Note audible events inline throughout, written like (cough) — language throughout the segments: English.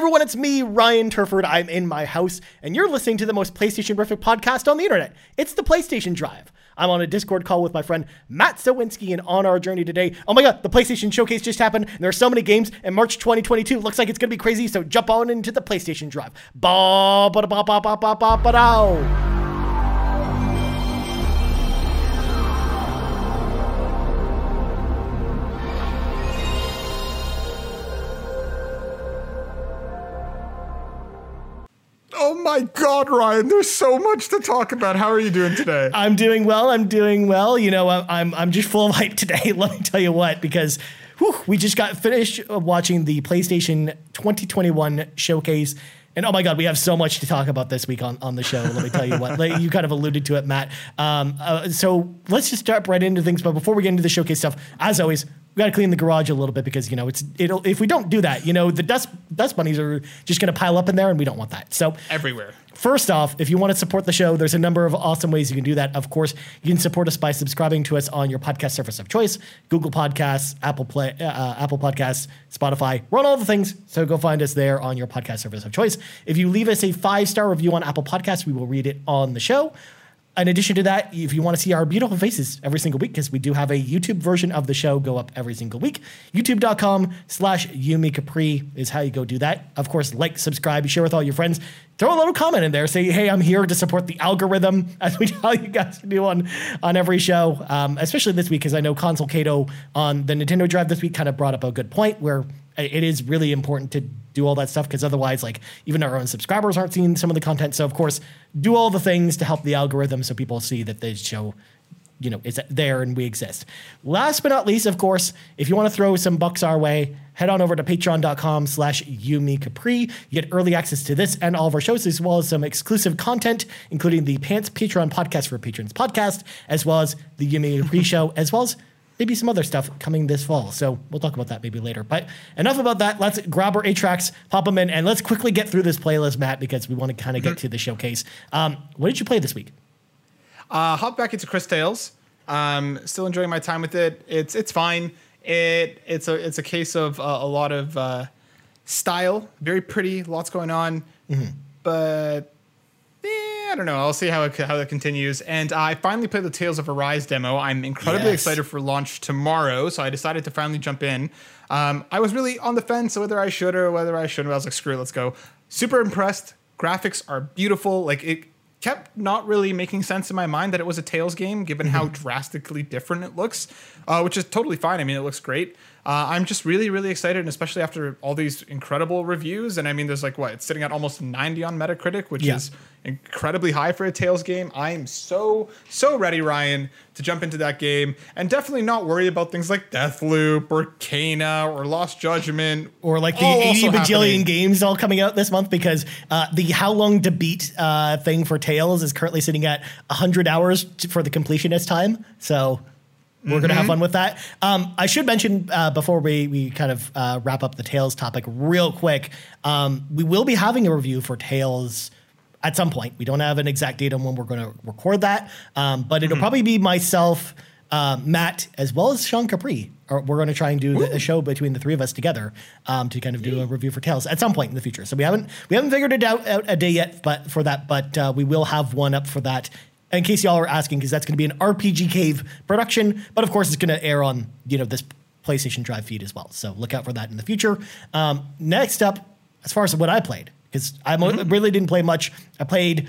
everyone, it's me, Ryan Turford. I'm in my house, and you're listening to the most PlayStation Rific podcast on the internet. It's the PlayStation Drive. I'm on a Discord call with my friend Matt Sawinski, and on our journey today, oh my god, the PlayStation Showcase just happened, there are so many games, and March 2022 looks like it's gonna be crazy, so jump on into the PlayStation Drive. Ba ba ba ba ba ba ba ba my God, Ryan! There's so much to talk about. How are you doing today? I'm doing well. I'm doing well. You know, I'm I'm just full of hype today. (laughs) Let me tell you what, because whew, we just got finished watching the PlayStation 2021 showcase. And oh my God, we have so much to talk about this week on, on the show. Let me tell you what. (laughs) you kind of alluded to it, Matt. Um, uh, so let's just start right into things. But before we get into the showcase stuff, as always, we got to clean the garage a little bit because you know it's it'll if we don't do that, you know the dust dust bunnies are just going to pile up in there, and we don't want that. So everywhere. First off, if you want to support the show, there's a number of awesome ways you can do that. Of course, you can support us by subscribing to us on your podcast service of choice: Google Podcasts, Apple Play, uh, Apple Podcasts, Spotify. We're on all the things, so go find us there on your podcast service of choice. If you leave us a five star review on Apple Podcasts, we will read it on the show in addition to that, if you want to see our beautiful faces every single week, because we do have a YouTube version of the show go up every single week, youtube.com slash YouMeCapri is how you go do that. Of course, like, subscribe, share with all your friends. Throw a little comment in there. Say, hey, I'm here to support the algorithm, (laughs) as we tell you guys to do on, on every show, um, especially this week, because I know Console Cato on the Nintendo Drive this week kind of brought up a good point where it is really important to do all that stuff because otherwise, like even our own subscribers aren't seeing some of the content. So of course, do all the things to help the algorithm so people see that the show, you know, is there and we exist. Last but not least, of course, if you want to throw some bucks our way, head on over to patreon.com slash YouMeCapri. You get early access to this and all of our shows, as well as some exclusive content, including the Pants Patreon podcast for patrons podcast, as well as the YouMeCapri (laughs) show, as well as maybe some other stuff coming this fall. So we'll talk about that maybe later. But enough about that. Let's grab our eight tracks, pop them in, and let's quickly get through this playlist, Matt, because we want to kind of get mm-hmm. to the showcase. Um, what did you play this week? Uh, hop back into Cris Tales. Um, still enjoying my time with it. It's it's fine. It it's a it's a case of uh, a lot of uh, style, very pretty, lots going on, mm-hmm. but I don't know. I'll see how it, how that continues. And I finally played the Tales of Arise demo. I'm incredibly yes. excited for launch tomorrow, so I decided to finally jump in. Um, I was really on the fence whether I should or whether I shouldn't. I was like, screw it, let's go. Super impressed. Graphics are beautiful. Like it kept not really making sense in my mind that it was a Tales game, given mm-hmm. how (laughs) drastically different it looks, uh, which is totally fine. I mean, it looks great. Uh, I'm just really, really excited, and especially after all these incredible reviews. And I mean, there's like what it's sitting at almost 90 on Metacritic, which yeah. is incredibly high for a Tales game. I'm so, so ready, Ryan, to jump into that game and definitely not worry about things like Deathloop or Kena or Lost Judgment or like the 80 bajillion happening. games all coming out this month because uh, the How Long to Beat uh, thing for Tales is currently sitting at 100 hours for the completionist time. So we're mm-hmm. going to have fun with that. Um, I should mention uh, before we, we kind of uh, wrap up the Tales topic real quick, um, we will be having a review for Tales at some point. We don't have an exact date on when we're going to record that, um, but it'll mm-hmm. probably be myself, uh, Matt, as well as Sean Capri. Or we're going to try and do the, a show between the three of us together um, to kind of do a review for Tales at some point in the future. So we haven't we haven't figured it out, out a day yet, but for that, but uh, we will have one up for that in case y'all are asking, because that's going to be an RPG Cave production, but of course it's going to air on you know this PlayStation Drive feed as well. So look out for that in the future. Um, next up, as far as what I played, because I mm-hmm. really didn't play much. I played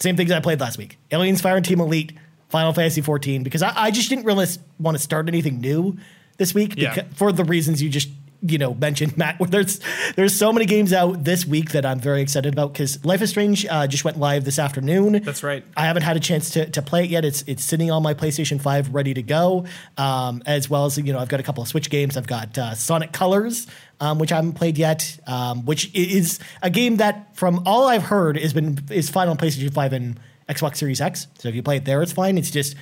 same things I played last week: Aliens Fireteam Elite, Final Fantasy 14, because I, I just didn't really want to start anything new this week yeah. for the reasons you just you know mentioned (laughs) Matt. There's there's so many games out this week that I'm very excited about because Life is Strange uh, just went live this afternoon. That's right. I haven't had a chance to, to play it yet. It's it's sitting on my PlayStation Five, ready to go. Um, as well as you know, I've got a couple of Switch games. I've got uh, Sonic Colors, um, which I haven't played yet. Um, which is a game that, from all I've heard, has been is fine on PlayStation Five and Xbox Series X. So if you play it there, it's fine. It's just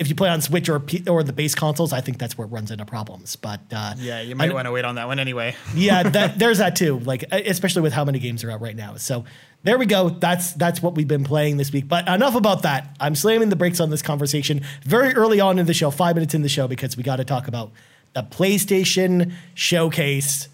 if you play on Switch or P- or the base consoles, I think that's where it runs into problems. But uh, yeah, you might want to wait on that one anyway. (laughs) yeah, that, there's that too. Like especially with how many games are out right now. So there we go. That's that's what we've been playing this week. But enough about that. I'm slamming the brakes on this conversation very early on in the show, five minutes in the show, because we got to talk about the PlayStation Showcase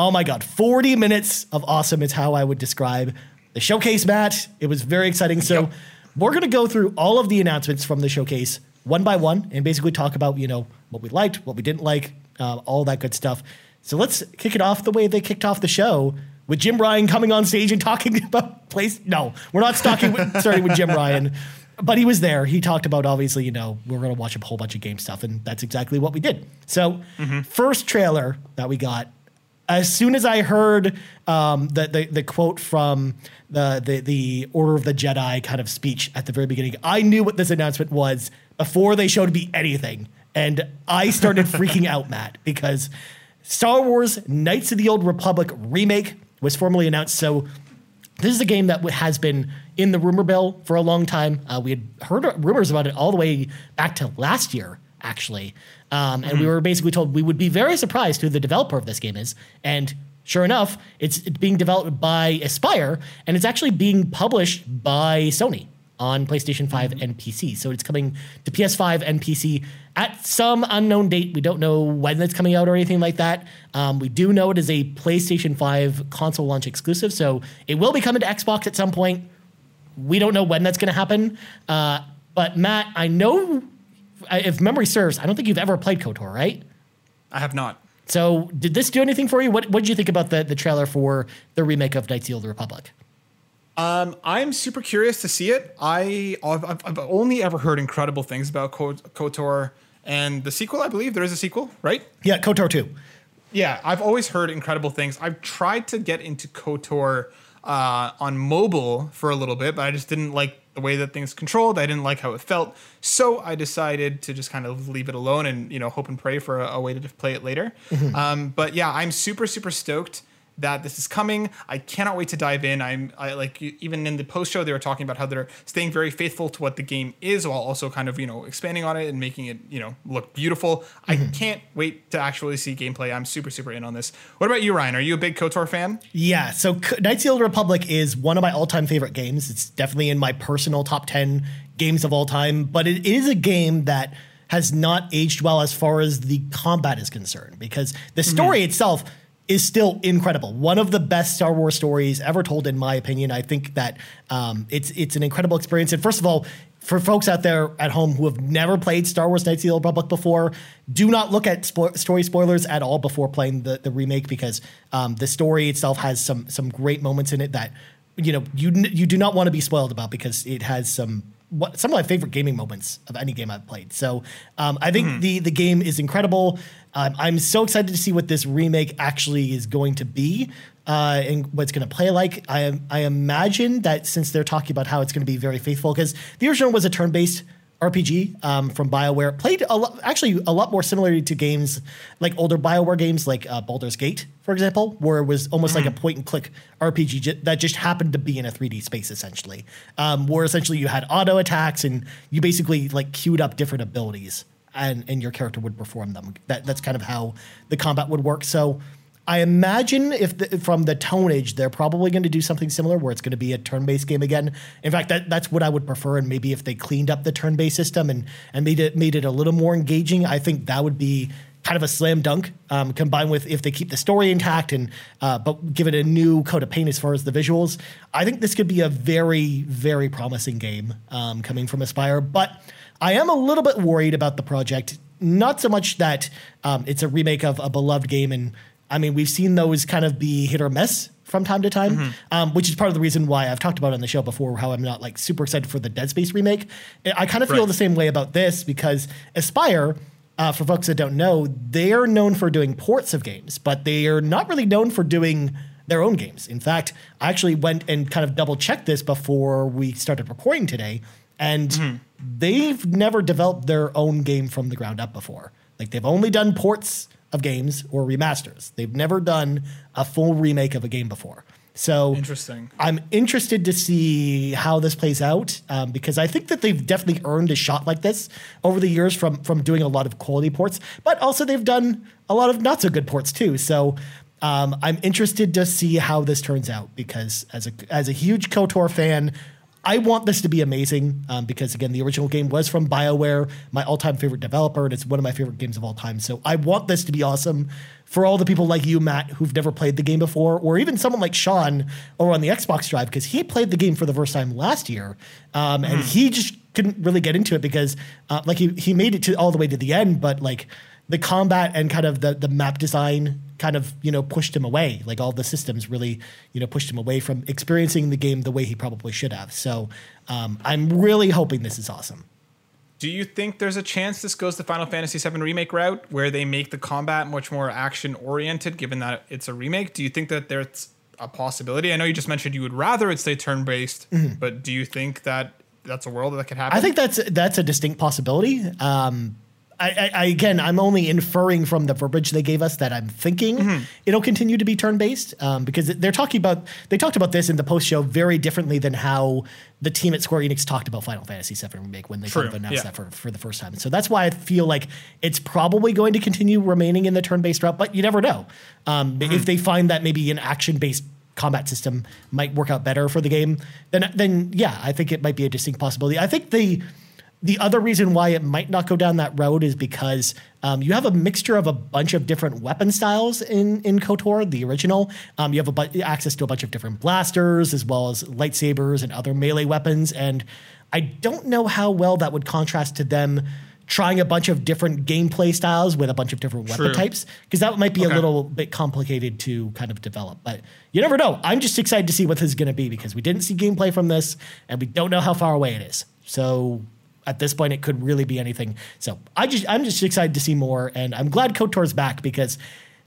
Oh my God, 40 minutes of awesome is how I would describe the showcase, Matt. It was very exciting. So Yep. we're going to go through all of the announcements from the showcase one by one and basically talk about, you know, what we liked, what we didn't like, uh, all that good stuff. So let's kick it off the way they kicked off the show with Jim Ryan coming on stage and talking (laughs) about place. No, we're not stalking with, (laughs) starting with Jim Ryan, but he was there. He talked about obviously, you know, we're going to watch a whole bunch of game stuff, and that's exactly what we did. So, first trailer that we got as soon as I heard um, the, the the quote from the, the the Order of the Jedi kind of speech at the very beginning, I knew what this announcement was before they showed me anything, and I started freaking out, Matt, because Star Wars: Knights of the Old Republic remake was formally announced. So this is a game that has been in the rumor mill for a long time. Uh, we had heard rumors about it all the way back to last year, actually. Um, and we were basically told we would be very surprised who the developer of this game is. And sure enough, it's, it's being developed by Aspyr, and it's actually being published by Sony on PlayStation 5 and PC. So it's coming to PS5 and PC at some unknown date. We don't know when it's coming out or anything like that. Um, we do know it is a PlayStation 5 console launch exclusive, so it will be coming to Xbox at some point. We don't know when that's going to happen. Uh, but Matt, I know if memory serves, I don't think you've ever played KOTOR, right? I have not. So did this do anything for you? What what did you think about the, the trailer for the remake of Knights of the Old Republic? Um, I'm super curious to see it. I I've, I've only ever heard incredible things about Kotor and the sequel. I believe there is a sequel, right? Yeah, KOTOR 2. Yeah, I've always heard incredible things. I've tried to get into KOTOR uh, on mobile for a little bit, but I just didn't like the way that things controlled. I didn't like how it felt, so I decided to just kind of leave it alone and you know hope and pray for a, a way to play it later. Um, but yeah, I'm super super stoked that this is coming. I cannot wait to dive in. I'm I, like even in the post show they were talking about how they're staying very faithful to what the game is while also kind of you know expanding on it and making it you know look beautiful. I mm-hmm. can't wait to actually see gameplay. I'm super super in on this. What about you, Ryan? Are you a big Kotor fan? Yeah, so Knights of the Old Republic is one of my all-time favorite games. It's definitely in my personal top 10 games of all time, but it is a game that has not aged well as far as the combat is concerned because the mm-hmm. story itself is still incredible. One of the best Star Wars stories ever told, in my opinion. I think that um, it's it's an incredible experience. And first of all, for folks out there at home who have never played Star Wars Knights of the Old Republic before, do not look at spo- story spoilers at all before playing the, the remake because um, the story itself has some some great moments in it that you know you you do not want to be spoiled about because it has some what, some of my favorite gaming moments of any game I've played. So um, I think the the game is incredible. Um, I'm so excited to see what this remake actually is going to be uh, and what it's going to play like. I I imagine that since they're talking about how it's going to be very faithful, because the original was a turn based RPG um, from Bioware, played a lot, actually a lot more similarly to games like older Bioware games like uh, Baldur's Gate, for example, where it was almost like a point and click RPG ju- that just happened to be in a 3D space essentially, um, where essentially you had auto attacks and you basically like queued up different abilities and and your character would perform them. That that's kind of how the combat would work. So. I imagine if the, from the tonage, they're probably going to do something similar where it's going to be a turn-based game again. In fact, that, that's what I would prefer. And maybe if they cleaned up the turn-based system and and made it made it a little more engaging, I think that would be kind of a slam dunk. Um, combined with if they keep the story intact and uh, but give it a new coat of paint as far as the visuals, I think this could be a very very promising game um, coming from Aspyr. But I am a little bit worried about the project. Not so much that um, it's a remake of a beloved game and I mean, we've seen those kind of be hit or miss from time to time, um, which is part of the reason why I've talked about on the show before how I'm not like super excited for the Dead Space remake. I kind of feel Right. the same way about this because Aspyr, uh, for folks that don't know, they're known for doing ports of games, but they are not really known for doing their own games. In fact, I actually went and kind of double checked this before we started recording today, and they've never developed their own game from the ground up before. Like they've only done ports of games or remasters. They've never done a full remake of a game before. So Interesting. I'm interested to see how this plays out um, because I think that they've definitely earned a shot like this over the years from from doing a lot of quality ports, but also they've done a lot of not so good ports too. So um, I'm interested to see how this turns out because as a as a huge Kotor fan, I want this to be amazing um, because again, the original game was from BioWare, my all-time favorite developer, and it's one of my favorite games of all time. So I want this to be awesome for all the people like you, Matt, who've never played the game before, or even someone like Sean over on the Xbox Drive because he played the game for the first time last year, um, and he just couldn't really get into it because uh, like he he made it to all the way to the end, but like the combat and kind of the the map design kind of you know pushed him away. Like all the systems really you know pushed him away from experiencing the game the way he probably should have. So um, I'm really hoping this is awesome. Do you think there's a chance this goes the Final Fantasy VII remake route, where they make the combat much more action oriented, given that it's a remake? Do you think that there's a possibility? I know you just mentioned you would rather it stay turn based, but do you think that that's a world that could happen? I think that's that's a distinct possibility. Um, I, I, I again, I'm only inferring from the verbiage they gave us that I'm thinking it'll continue to be turn based um, because they're talking about they talked about this in the post show very differently than how the team at Square Enix talked about Final Fantasy VII remake when they True, kind of announced yeah. that for, for the first time. So that's why I feel like it's probably going to continue remaining in the turn based route, but you never know um, if they find that maybe an action based combat system might work out better for the game, then then yeah, I think it might be a distinct possibility. I think the the other reason why it might not go down that road is because um, you have a mixture of a bunch of different weapon styles in in KOTOR, the original. Um, you have a bu- access to a bunch of different blasters as well as lightsabers and other melee weapons, and I don't know how well that would contrast to them trying a bunch of different gameplay styles with a bunch of different weapon True. types because that might be a little bit complicated to kind of develop. But you never know. I'm just excited to see what this is going to be because we didn't see gameplay from this and we don't know how far away it is. So at this point, it could really be anything. So I just I'm just excited to see more, and I'm glad Kotor's back because.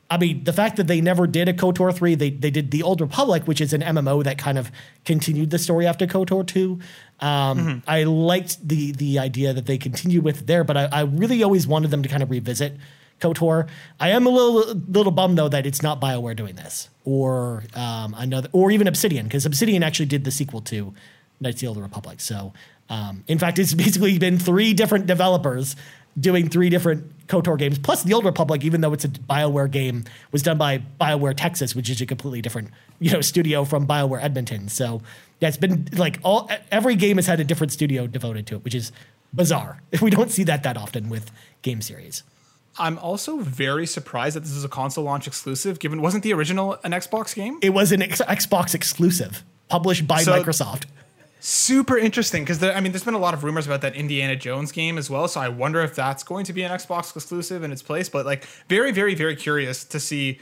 I mean, the fact that they never did a KOTOR 3, they, they did The Old Republic, which is an MMO that kind of continued the story after KOTOR 2. Um, I liked the the idea that they continued with there, but I, I really always wanted them to kind of revisit KOTOR. I am a little little bummed though that it's not BioWare doing this, or um, another, or even Obsidian, because Obsidian actually did the sequel to Knights of the Old Republic. So, um, in fact, it's basically been three different developers doing three different KOTOR games. Plus, the Old Republic, even though it's a BioWare game, was done by BioWare Texas, which is a completely different you know studio from BioWare Edmonton. So, yeah, it's been like all every game has had a different studio devoted to it, which is bizarre. (laughs) We don't see that that often with game series. I'm also very surprised that this is a console launch exclusive, given wasn't the original an Xbox game? It was an X- Xbox exclusive, published by So- Microsoft. Super interesting because I mean, there's been a lot of rumors about that Indiana Jones game as well. So I wonder if that's going to be an Xbox exclusive in its place. But like, very, very, very curious to see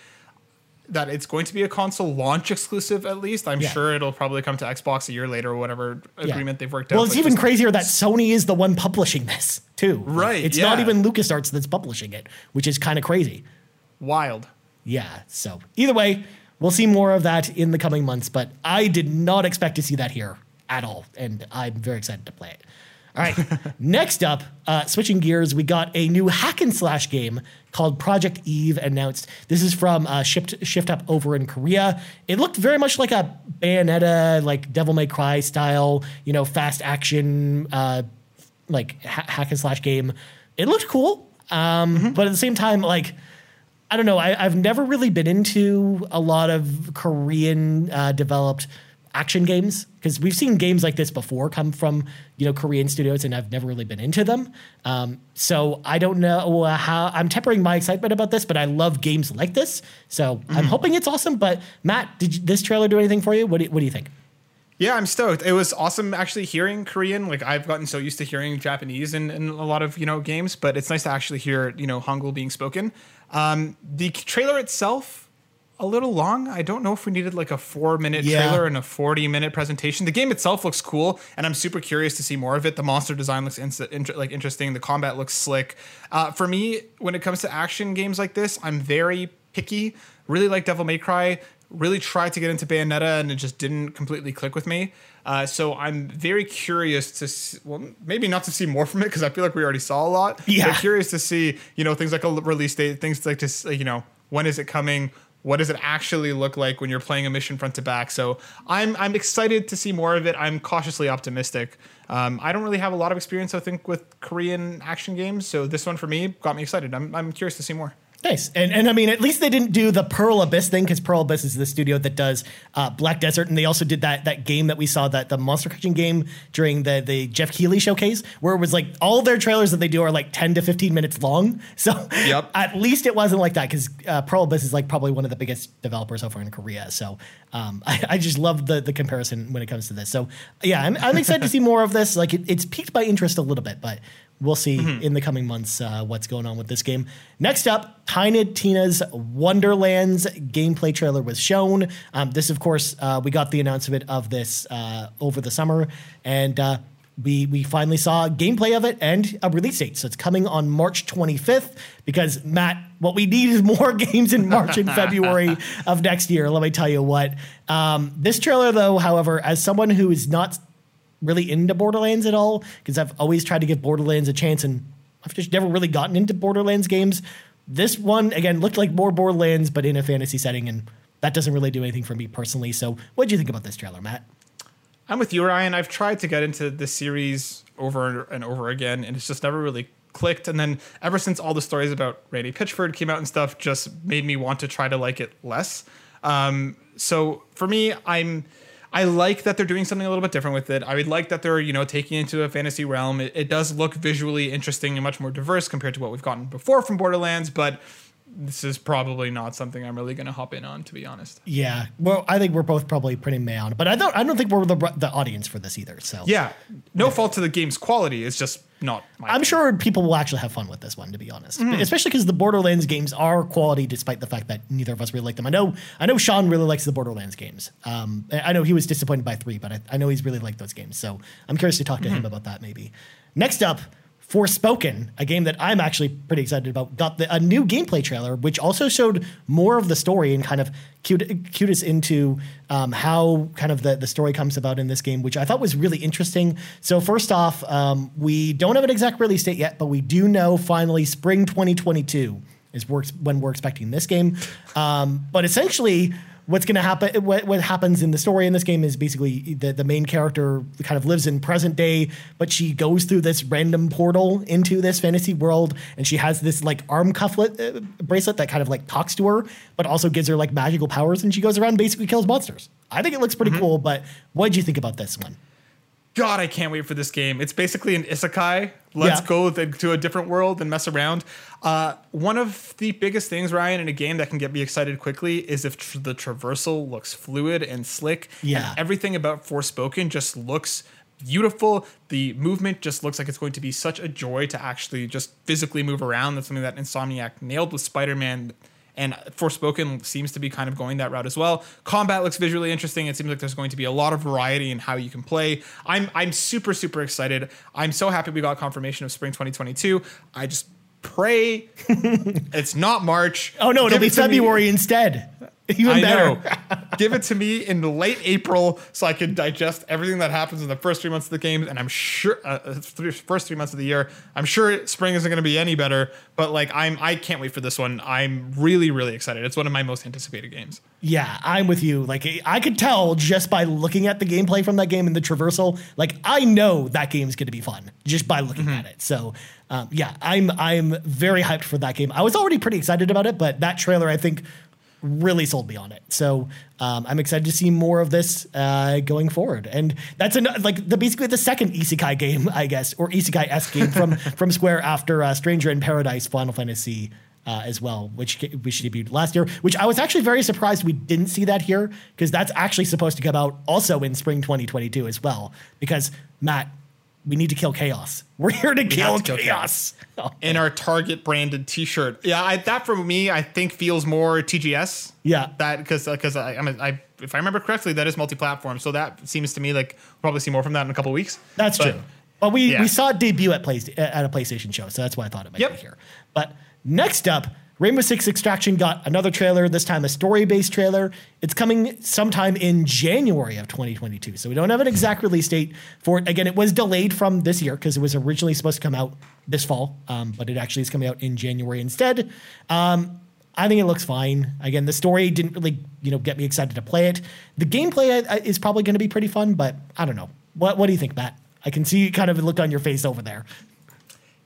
that it's going to be a console launch exclusive. At least I'm Yeah. sure it'll probably come to Xbox a year later or whatever Yeah. agreement they've worked out. Well, it's even crazier that Sony is the one publishing this too. Right, It's not yeah. even LucasArts that's publishing it, which is kind of crazy. wild. Yeah. So either way, we'll see more of that in the coming months. But I did not expect to see that here at all, and I'm very excited to play it. All right. (laughs) Next up, uh, switching gears, we got a new hack and slash game called Project Eve announced. This is from uh, Shift Shift Up over in Korea. It looked very much like a Bayonetta, like Devil May Cry style, you know, fast action, uh, like ha- hack and slash game. It looked cool, um, but at the same time, like. I don't know. I, I've never really been into a lot of Korean uh, developed action games because we've seen games like this before come from you know Korean studios, and I've never really been into them. Um, so I don't know how. I'm tempering my excitement about this, but I love games like this. So I'm hoping it's awesome. But Matt, did this trailer do anything for you? What do, you- what do you think? Yeah, I'm stoked. It was awesome actually hearing Korean. Like I've gotten so used to hearing Japanese in, in a lot of you know games, but it's nice to actually hear you know Hangul being spoken. Um, the trailer itself a little long. I don't know if we needed like a four minute Yeah. trailer and a 40 minute presentation. The game itself looks cool, and I'm super curious to see more of it. The monster design looks inter- like interesting. The combat looks slick. Uh, for me, when it comes to action games like this, I'm very picky. Really like Devil May Cry. Really tried to get into Bayonetta, and it just didn't completely click with me. Uh, so I'm very curious to, s well, maybe not to see more from it because I feel like we already saw a lot. Yeah. But curious to see, you know, things like a release date, things like this, you know, when is it coming? What does it actually look like when you're playing a mission front to back? So I'm I'm excited to see more of it. I'm cautiously optimistic. Um, I don't really have a lot of experience, I think, with Korean action games. So this one for me got me excited. I'm I'm curious to see more. Nice, and and I mean, at least they didn't do the Pearl Abyss thing because Pearl Abyss is the studio that does uh, Black Desert, and they also did that that game that we saw that the monster catching game during the the Geoff Keighley showcase, where it was like all their trailers that they do are like ten to fifteen minutes long. (laughs) So Yep. (laughs) at least it wasn't like that because uh, Pearl Abyss is like probably one of the biggest developers over in Korea. So um, (laughs) I, I just love the the comparison when it comes to this. So yeah, I'm, I'm excited to see more of this. Like it, it's piqued my interest a little bit, but we'll see in the coming months uh, what's going on with this game. Next up, Tiny Tina's Wonderlands gameplay trailer was shown. Um, this, of course, uh, we got the announcement of this uh, over the summer, and uh, we we finally saw gameplay of it and a release date. So it's coming on March 25th. Because Matt, what we need is more (laughs) games in March and February (laughs) of next year. Let me tell you what. Um, this trailer, though, however, as someone who is not really into Borderlands at all because I've always tried to give Borderlands a chance and I've just never really gotten into Borderlands games. This one again looked like more Borderlands but in a fantasy setting and that doesn't really do anything for me personally. So, what do you think about this trailer, Matt? I'm with you, Ryan. I've tried to get into this series over and over again, and it's just never really clicked. And then ever since all the stories about Randy Pitchford came out and stuff, just made me want to try to like it less. Um, so for me, I'm I like that they're doing something a little bit different with it. I would like that they're you know taking into a fantasy realm. It, it does look visually interesting and much more diverse compared to what we've gotten before from Borderlands, but this is probably not something I'm really going to hop in on, to be honest. Yeah, well, I think we're both probably pretty meh on it, but I don't. I don't think we're the the audience for this either. So Yeah, no fault to the game's quality. It's just not. My I'm thing. sure people will actually have fun with this one, to be honest. Mm. Especially because the Borderlands games are quality, despite the fact that neither of us really like them. I know, I know, Sean really likes the Borderlands games. Um, I know he was disappointed by three, but I, I know he's really liked those games. So I'm curious to talk to Mm-hmm. him about that. Maybe next up. Forspoken, a game that I'm actually pretty excited about, got the, a new gameplay trailer, which also showed more of the story and kind of cued, cued us into um, how kind of the, the story comes about in this game, which I thought was really interesting. So, first off, um, we don't have an exact release date yet, but we do know finally spring 2022 is when we're expecting this game. Um, but essentially, what's going to happen what, what happens in the story in this game is basically the, the main character kind of lives in present day but she goes through this random portal into this fantasy world and she has this like arm cufflet uh, bracelet that kind of like talks to her but also gives her like magical powers and she goes around and basically kills monsters. I think it looks pretty cool but what did you think about this one God, I can't wait for this game. It's basically an isekai. Let's Yeah. go to a different world and mess around. Uh, one of the biggest things, Ryan, in a game that can get me excited quickly is if tr- the traversal looks fluid and slick. Yeah. And everything about Forspoken just looks beautiful. The movement just looks like it's going to be such a joy to actually just physically move around. That's something that Insomniac nailed with Spider Man. And Forspoken seems to be kind of going that route as well. Combat looks visually interesting. It seems like there's going to be a lot of variety in how you can play. I'm I'm super super excited. I'm so happy we got confirmation of spring 2022. I just pray (laughs) it's not March. oh no it'll Give be to me- february instead even I better. Give it to me in late April so I can digest everything that happens in the first three months of the game. And I'm sure, uh, uh, three, first three months of the year, I'm sure spring isn't going to be any better. But like, I'm, I can't wait for this one. I'm really, really excited. It's one of my most anticipated games. Yeah, I'm with you. Like I could tell just by looking at the gameplay from that game and the traversal. Like I know that game's going to be fun just by looking Mm-hmm. at it. So um, yeah, I'm I'm very hyped for that game. I was already pretty excited about it, but that trailer I think really sold me on it. So um, I'm excited to see more of this uh, going forward. And that's an, like the basically the second isekai game, I guess, or isekai s game from (laughs) from Square after uh, Stranger in Paradise, Final Fantasy uh, as well, which which debuted last year. Which I was actually very surprised we didn't see that here because that's actually supposed to come out also in spring 2022 as well. Because Matt, we need to kill chaos. (laughs) We're here to kill, to kill chaos. (laughs) Oh, In our Target branded T-shirt, yeah, I, that for me, I think feels more TGS. Yeah. that because because uh, I, I'm a, I if I remember correctly, that is multi-platform. So that seems to me like we'll probably see more from that in a couple weeks. That's But- true. But we, yeah. we saw it debut at play, at a PlayStation show, so that's why I thought it might Yep. be here. But next up, Rainbow Six Extraction got another trailer. This time, a story-based trailer. It's coming sometime in January of 2022, so we don't have an exact release date for it. Again, it was delayed from this year because it was originally supposed to come out this fall, um, but it actually is coming out in January instead. Um, I think it looks fine. Again, the story didn't really, you know, get me excited to play it. The gameplay is probably going to be pretty fun, but I don't know. What What do you think, Matt? I can see kind of look on your face over there.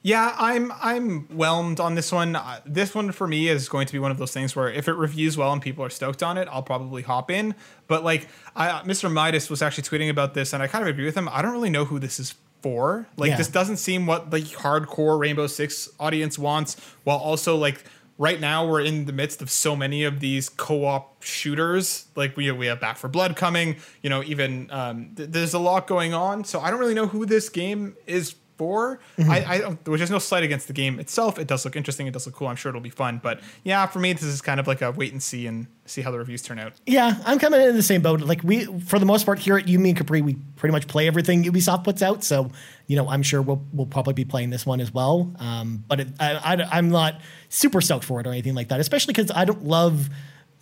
Yeah, I'm I'm whelmed on this one. Uh, this one for me is going to be one of those things where if it reviews well and people are stoked on it, I'll probably hop in. But like, I, Mr. Midas was actually tweeting about this, and I kind of agree with him. I don't really know who this is for. Like, Yeah. this doesn't seem what the hardcore Rainbow Six audience wants, while also like. Right now, we're in the midst of so many of these co-op shooters. Like we we have Back 4 Blood coming. You know, even um, th- there's a lot going on. So I don't really know who this game is for. I, I don't, which is no slight against the game itself. It does look interesting. It does look cool. I'm sure it'll be fun. But yeah, for me, this is kind of like a wait and see and see how the reviews turn out. Yeah, I'm coming in the same boat. Like we, for the most part, here at Yumi and Capri, we pretty much play everything Ubisoft puts out. So, you know, I'm sure we'll we'll probably be playing this one as well. Um, but it, I, I, I'm not super stoked for it or anything like that, especially because I don't love.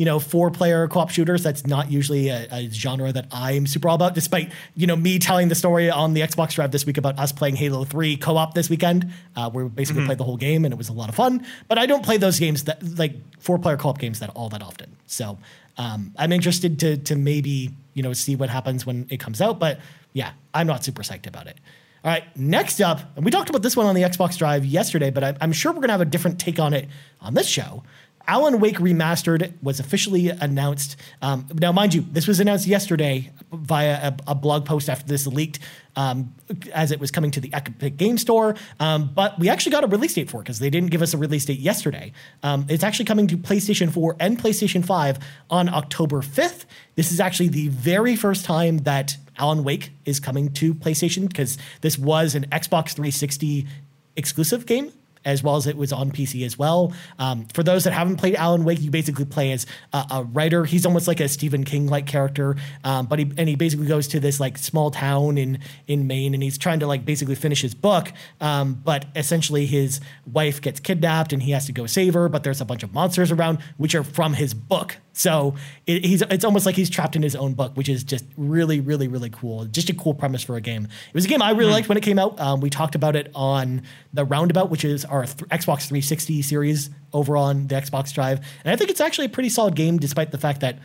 You know, four-player co-op shooters. That's not usually a, a genre that I'm super all about. Despite you know me telling the story on the Xbox Drive this week about us playing Halo Three co-op this weekend, uh, where we basically played the whole game and it was a lot of fun. But I don't play those games that like four-player co-op games that all that often. So um, I'm interested to to maybe you know see what happens when it comes out. But yeah, I'm not super psyched about it. All right, next up, and we talked about this one on the Xbox Drive yesterday, but I'm, I'm sure we're gonna have a different take on it on this show. Alan Wake Remastered was officially announced. Um, now, mind you, this was announced yesterday via a, a blog post after this leaked um, as it was coming to the Epic Game Store. Um, but we actually got a release date for it because they didn't give us a release date yesterday. Um, it's actually coming to PlayStation 4 and PlayStation 5 on October 5th. This is actually the very first time that Alan Wake is coming to PlayStation because this was an Xbox 360 exclusive game as well as it was on PC as well. Um, for those that haven't played Alan Wake, you basically play as a, a writer. He's almost like a Stephen King like character, um, but he and he basically goes to this like small town in in Maine, and he's trying to like basically finish his book. Um, but essentially, his wife gets kidnapped, and he has to go save her. But there's a bunch of monsters around, which are from his book. So it, he's it's almost like he's trapped in his own book, which is just really, really, really cool. Just a cool premise for a game. It was a game I really liked when it came out. Um, we talked about it on the Roundabout, which is our th- Xbox 360 series over on the Xbox Drive, and I think it's actually a pretty solid game, despite the fact that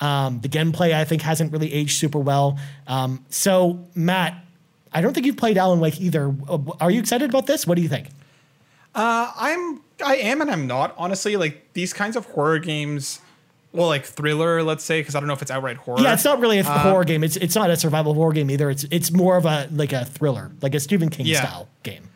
um, the gameplay I think hasn't really aged super well. Um, so Matt, I don't think you've played Alan Wake either. Uh, Are you excited about this? What do you think? Uh, I'm I am and I'm not honestly like these kinds of horror games. Well, like thriller, let's say, because I don't know if it's outright horror. Yeah, it's not really a horror game. It's it's not a survival horror game either. It's it's more of a like a thriller, like a Stephen King Yeah. style game.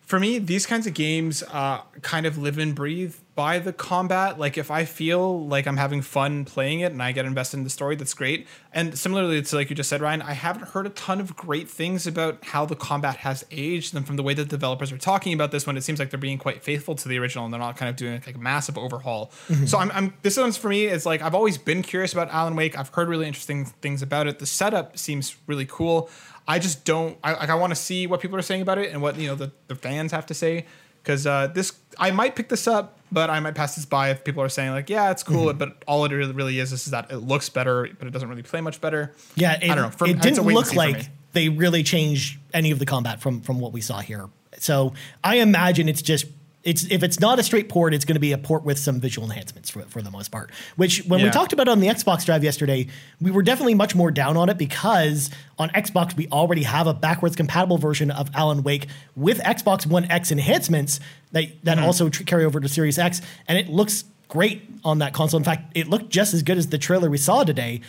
for me, these kinds of games uh, kind of live and breathe by the combat. Like if I feel like I'm having fun playing it and I get invested in the story, that's great. And similarly to like you just said, Ryan, I haven't heard a ton of great things about how the combat has aged. And from the way that developers are talking about this one, it seems like they're being quite faithful to the original and they're not kind of doing like a massive overhaul. Mm-hmm. So I'm, I'm this one's for me is like I've always been curious about Alan Wake. I've heard really interesting things about it. The setup seems really cool. I just don't. I like. I want to see what people are saying about it and what you know the, the fans have to say. Because uh, this, I might pick this up, but I might pass this by if people are saying like, yeah, it's cool, Mm-hmm. but all it really, is, is that it looks better, but it doesn't really play much better. Yeah, it, I don't know. For- it didn't look see for me. like they really changed any of the combat from from what we saw here. So I imagine it's just it's if it's not a straight port, it's going to be a port with some visual enhancements for, for the most part. Which when we talked about it on the Xbox Drive yesterday, we were definitely much more down on it because on Xbox we already have a backwards compatible version of Alan Wake with Xbox One X enhancements that that Mm-hmm. also tr- carry over to Series X, and it looks great on that console. In fact, it looked just as good as the trailer we saw today,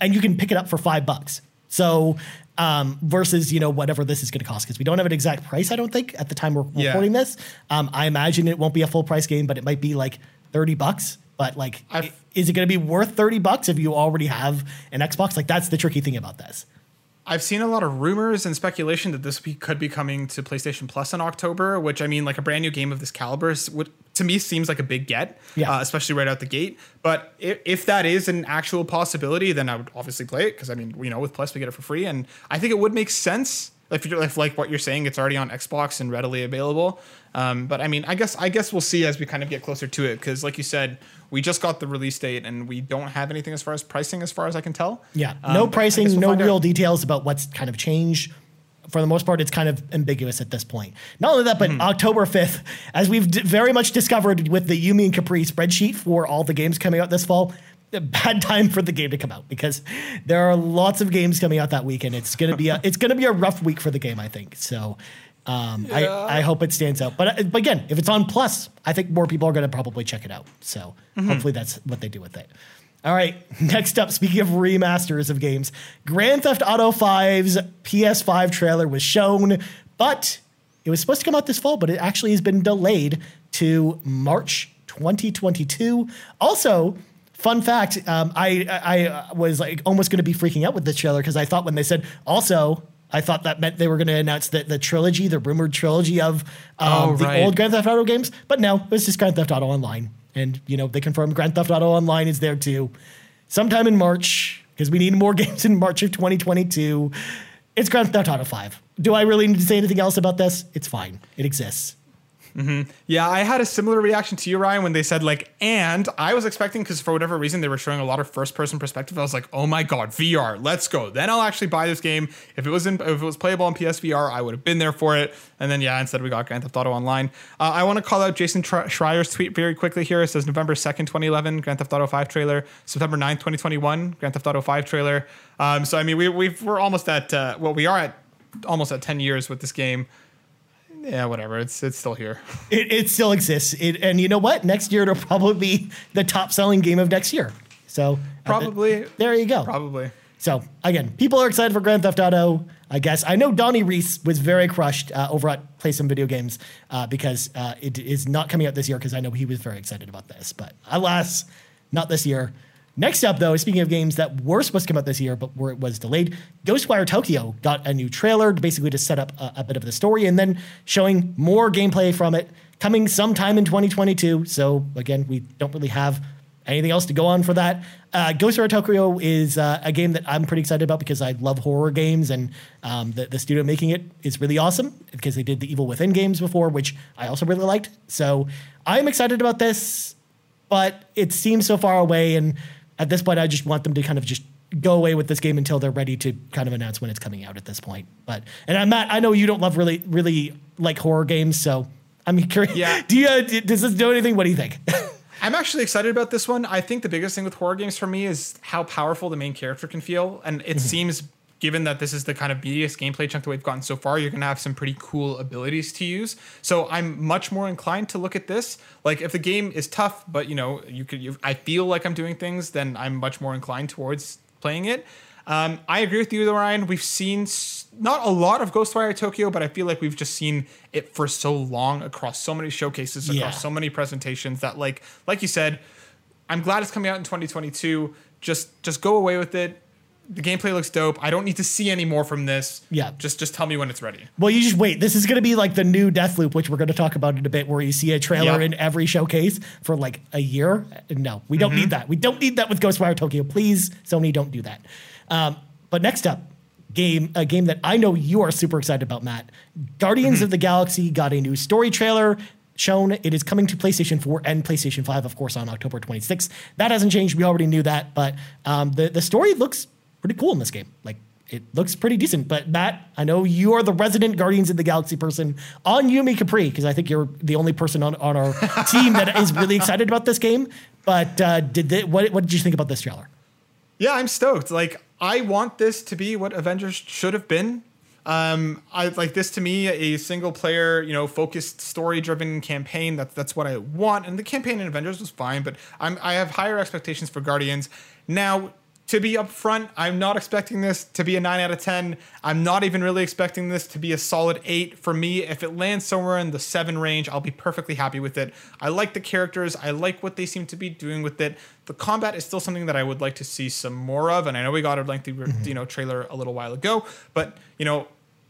and you can pick it up for five bucks. So um, versus you know whatever this is going to cost because we don't have an exact price. I don't think at the time we're Yeah. recording this. Um, I imagine it won't be a full price game, but it might be like thirty bucks. But like, I've- is it going to be worth thirty bucks if you already have an Xbox? Like that's the tricky thing about this. I've seen a lot of rumors and speculation that this could be coming to PlayStation Plus in October, which I mean, like a brand new game of this caliber would, to me seems like a big get, Yeah. uh, especially right out the gate. But if, if that is an actual possibility, then I would obviously play it because I mean, you know, with Plus we get it for free, and I think it would make sense if you're if like what you're saying, it's already on Xbox and readily available. Um, but I mean, I guess I guess we'll see as we kind of get closer to it because, like you said, we just got the release date and we don't have anything as far as pricing, as far as I can tell. Yeah, Um, no but I guess pricing, we'll no find out. real details about what's kind of changed. For the most part, it's kind of ambiguous at this point. Not only that, but Mm-hmm. October 5th, as we've d- very much discovered with the Yumi and Capri spreadsheet for all the games coming out this fall, a bad (laughs) time for the game to come out because there are lots of games coming out that weekend. It's gonna be a it's gonna be a rough week for the game, I think. So Um, I, I hope it stands out. But, uh, but again, if it's on Plus, I think more people are going to probably check it out. So hopefully that's what they do with it. All right, (laughs) next up, speaking of remasters of games, Grand Theft Auto 5's PS5 trailer was shown, but it was supposed to come out this fall, but it actually has been delayed to March 2022. Also, fun fact, um, I, I was like almost going to be freaking out with this trailer because I thought when they said also, I thought that meant they were going to announce the, the trilogy, the rumored trilogy of um, Oh, the right. old Grand Theft Auto games. But no, it was just Grand Theft Auto Online. And, you know, they confirmed Grand Theft Auto Online is there too. Sometime in March, because we need more (laughs) games in March of 2022. It's Grand Theft Auto 5. Do I really need to say anything else about this? It's fine. It exists. Yeah, I had a similar reaction to you, Ryan, when they said like, and I was expecting because for whatever reason they were showing a lot of first-person perspective. I was like, oh my god, VR, let's go. Then I'll actually buy this game. If it was in, if it was playable on PSVR, I would have been there for it. And then yeah, instead we got Grand Theft Auto Online. Uh, I want to call out Jason Tr- Schreier's tweet very quickly here. It says November second, 2011, Grand Theft Auto 5 trailer. September 9th, 2021, Grand Theft Auto 5 trailer. Um, so I mean, we we've, we're almost at uh, well, we are at almost at 10 years with this game. Yeah, whatever. It's it's still here. (laughs) It, it still exists. It, and you know what? Next year, it'll probably be the top selling game of next year. So, uh, Probably. there you go. Probably. So again, people are excited for Grand Theft Auto. I guess I know Donnie Reese was very crushed uh, over at Play Some Video Games uh, because uh, it is not coming out this year because I know he was very excited about this. But alas, not this year. Next up, though, speaking of games that were supposed to come out this year but where it was delayed, Ghostwire Tokyo got a new trailer, basically to set up a, a bit of the story, and then showing more gameplay from it coming sometime in 2022. So again, we don't really have anything else to go on for that. Uh, Ghostwire Tokyo is uh, a game that I'm pretty excited about because I love horror games, and um, the, the studio making it is really awesome because they did the Evil Within games before, which I also really liked. So I'm excited about this, but it seems so far away, and at this point, I just want them to kind of just go away with this game until they're ready to kind of announce when it's coming out at this point. But and I'm Matt, I know you don't love really really like horror games, so I'm curious. Yeah. (laughs) Do you uh, does this do anything? What do you think? (laughs) I'm actually excited about this one. I think the biggest thing with horror games for me is how powerful the main character can feel. And it seems, given that this is the kind of meatiest gameplay chunk that we've gotten so far, you're going to have some pretty cool abilities to use. So I'm much more inclined to look at this. Like, if the game is tough, but you know, you could, you, I feel like I'm doing things, then I'm much more inclined towards playing it. Um, I agree with you, though, Ryan. We've seen s- not a lot of Ghostwire Tokyo, but I feel like we've just seen it for so long across so many showcases, across Yeah. so many presentations that, like, like you said, I'm glad it's coming out in 2022. Just, just go away with it. The gameplay looks dope. I don't need to see any more from this. Yeah. Just, just tell me when it's ready. Well, you just wait. This is going to be like the new Deathloop, which we're going to talk about in a bit, where you see a trailer Yep. in every showcase for like a year. No, we don't need that. We don't need that with Ghostwire Tokyo. Please, Sony, don't do that. Um, but next up, game a game that I know you are super excited about, Matt. Guardians of the Galaxy got a new story trailer shown. It is coming to PlayStation 4 and PlayStation 5, of course, on October 26th. That hasn't changed. We already knew that, but um, the the story looks pretty cool in this game. Like it looks pretty decent. But Matt, I know you are the resident Guardians of the Galaxy person on YouMeCapri because I think you're the only person on, on our (laughs) team that is really excited about this game. But uh, did they, what what did you think about this trailer? Yeah, I'm stoked. Like, I want this to be what Avengers should have been. Um, I like this to me a single player, you know, focused story driven campaign. That's that's what I want. And the campaign in Avengers was fine, but I'm I have higher expectations for Guardians. Now, to be upfront, I'm not expecting this to be a nine out of ten. I'm not even really expecting this to be a solid eight for me. If it lands somewhere in the seven range, I'll be perfectly happy with it. I like the characters. I like what they seem to be doing with it. The combat is still something that I would like to see some more of. And I know we got a lengthy, you know, trailer a little while ago, but you know,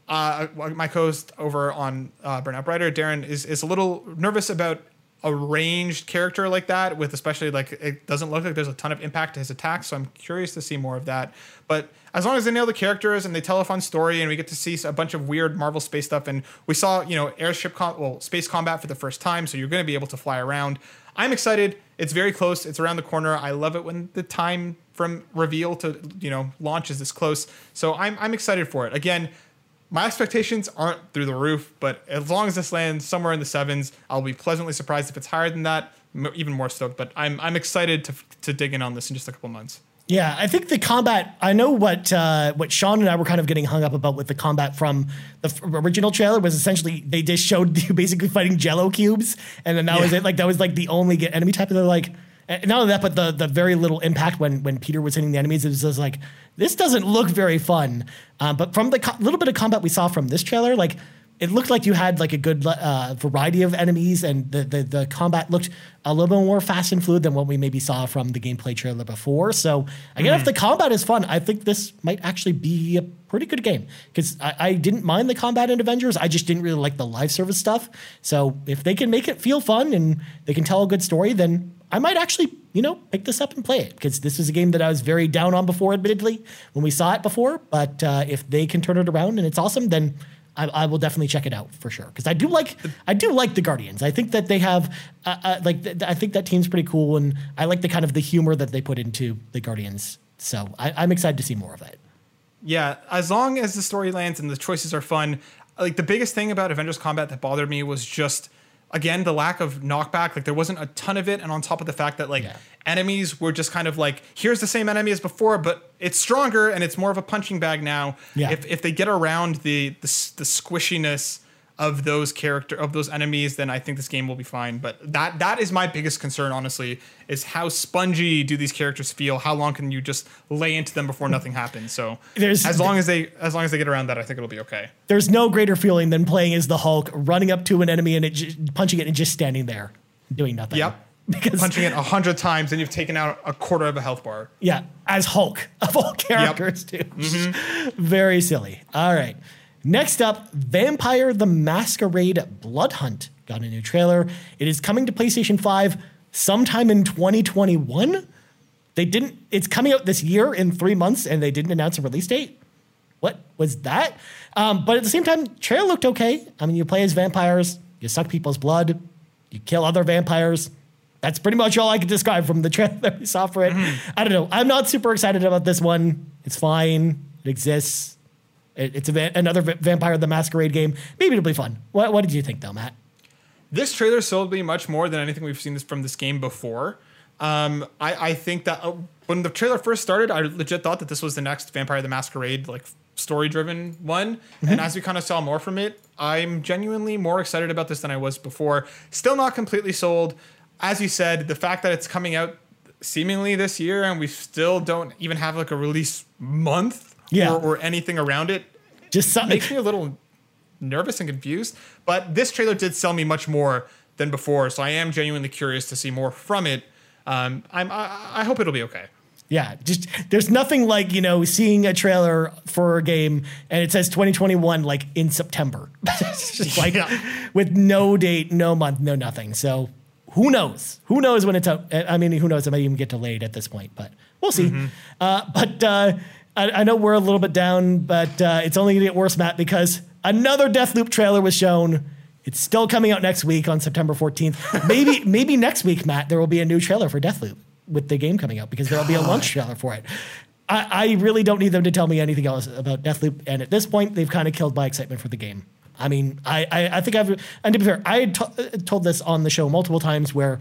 uh, my co-host over on uh, Burnout Brighter, Darren, is is a little nervous about a ranged character like that, with especially like it doesn't look like there's a ton of impact to his attacks. So I'm curious to see more of that. But as long as they nail the characters and they tell a fun story, and we get to see a bunch of weird Marvel space stuff, and we saw you know airship com- well space combat for the first time, so you're going to be able to fly around. I'm excited. It's very close. It's around the corner. I love it when the time from reveal to you know launch is this close. So I'm I'm excited for it. Again, my expectations aren't through the roof, but as long as this lands somewhere in the sevens, I'll be pleasantly surprised if it's higher than that. m- Even more stoked. But I'm I'm excited to to dig in on this in just a couple months. Yeah, I think the combat. I know what uh, what Sean and I were kind of getting hung up about with the combat from the f- original trailer was essentially they just showed (laughs) you basically fighting Jello cubes, and then that was it. Like that was like the only enemy type. And they're like, and not only that, but the the very little impact when when Peter was hitting the enemies. It was just like this doesn't look very fun. Um, but from the co- little bit of combat we saw from this trailer, like it looked like you had like a good uh, variety of enemies, and the, the the combat looked a little bit more fast and fluid than what we maybe saw from the gameplay trailer before. So again, if the combat is fun, I think this might actually be a pretty good game because I, I didn't mind the combat in Avengers. I just didn't really like the live service stuff. So if they can make it feel fun and they can tell a good story, then I might actually, you know, pick this up and play it because this is a game that I was very down on before, admittedly, when we saw it before. But uh, if they can turn it around and it's awesome, then I, I will definitely check it out for sure because I do like I do like the Guardians. I think that they have uh, uh, like th- I think that team's pretty cool, and I like the kind of the humor that they put into the Guardians. So I, I'm excited to see more of it. Yeah, as long as the story lands and the choices are fun. Like the biggest thing about Avengers Combat that bothered me was just again the lack of knockback. Like there wasn't a ton of it, and on top of the fact that like Yeah. enemies were just kind of like here's the same enemy as before, but it's stronger and it's more of a punching bag now. Yeah. If if they get around the the, the squishiness of those character of those enemies, then I think this game will be fine. But that that is my biggest concern, honestly, is how spongy do these characters feel? How long can you just lay into them before nothing happens? So There's- as long as they as long as they get around that, I think it'll be okay. There's no greater feeling than playing as the Hulk, running up to an enemy and it punching it and just standing there doing nothing. Yep. (laughs) Because Punching it a hundred times and you've taken out a quarter of a health bar. Yeah, as Hulk (laughs) of all characters, too. Mm-hmm. Very silly. All right. Next up, Vampire the Masquerade Blood Hunt got a new trailer. It is coming to PlayStation 5 sometime in 2021. They didn't, it's coming out this year in three months, and they didn't announce a release date. What was that? Um, but at the same time, trailer looked okay. I mean, you play as vampires, you suck people's blood, you kill other vampires. That's pretty much all I could describe from the (laughs) trailer that we saw for it. I don't know. I'm not super excited about this one. It's fine. It exists. It- it's a va- another Va- Vampire the Masquerade game. Maybe it'll be fun. What, what did you think, though, Matt? This trailer sold me much more than anything we've seen this from this game before. Um, I, I think that uh, when the trailer first started, I legit thought that this was the next Vampire the Masquerade like story driven one. And as we kind of saw more from it, I'm genuinely more excited about this than I was before. Still not completely sold. As you said, the fact that it's coming out seemingly this year and we still don't even have like a release month Yeah. or, or anything around it Just something. makes me a little nervous and confused. But this trailer did sell me much more than before, so I am genuinely curious to see more from it. Um, I'm, I, I hope it'll be okay. Yeah, just there's nothing like you know seeing a trailer for a game and it says 2021 like in September, (laughs) just like Yeah. with no date, no month, no nothing. So who knows? Who knows when it's out? I mean, who knows? It might even get delayed at this point, but we'll see. Uh, but uh, I, I know we're a little bit down, but uh, it's only gonna get worse, Matt, because another Deathloop trailer was shown. It's still coming out next week on September 14th. (laughs) Maybe maybe next week, Matt, there will be a new trailer for Deathloop with the game coming out because there will be a launch (sighs) trailer for it. I, I really don't need them to tell me anything else about Deathloop, and at this point, they've kind of killed my excitement for the game. I mean, I I, I think I've and to be fair, I had to, uh, told this on the show multiple times where.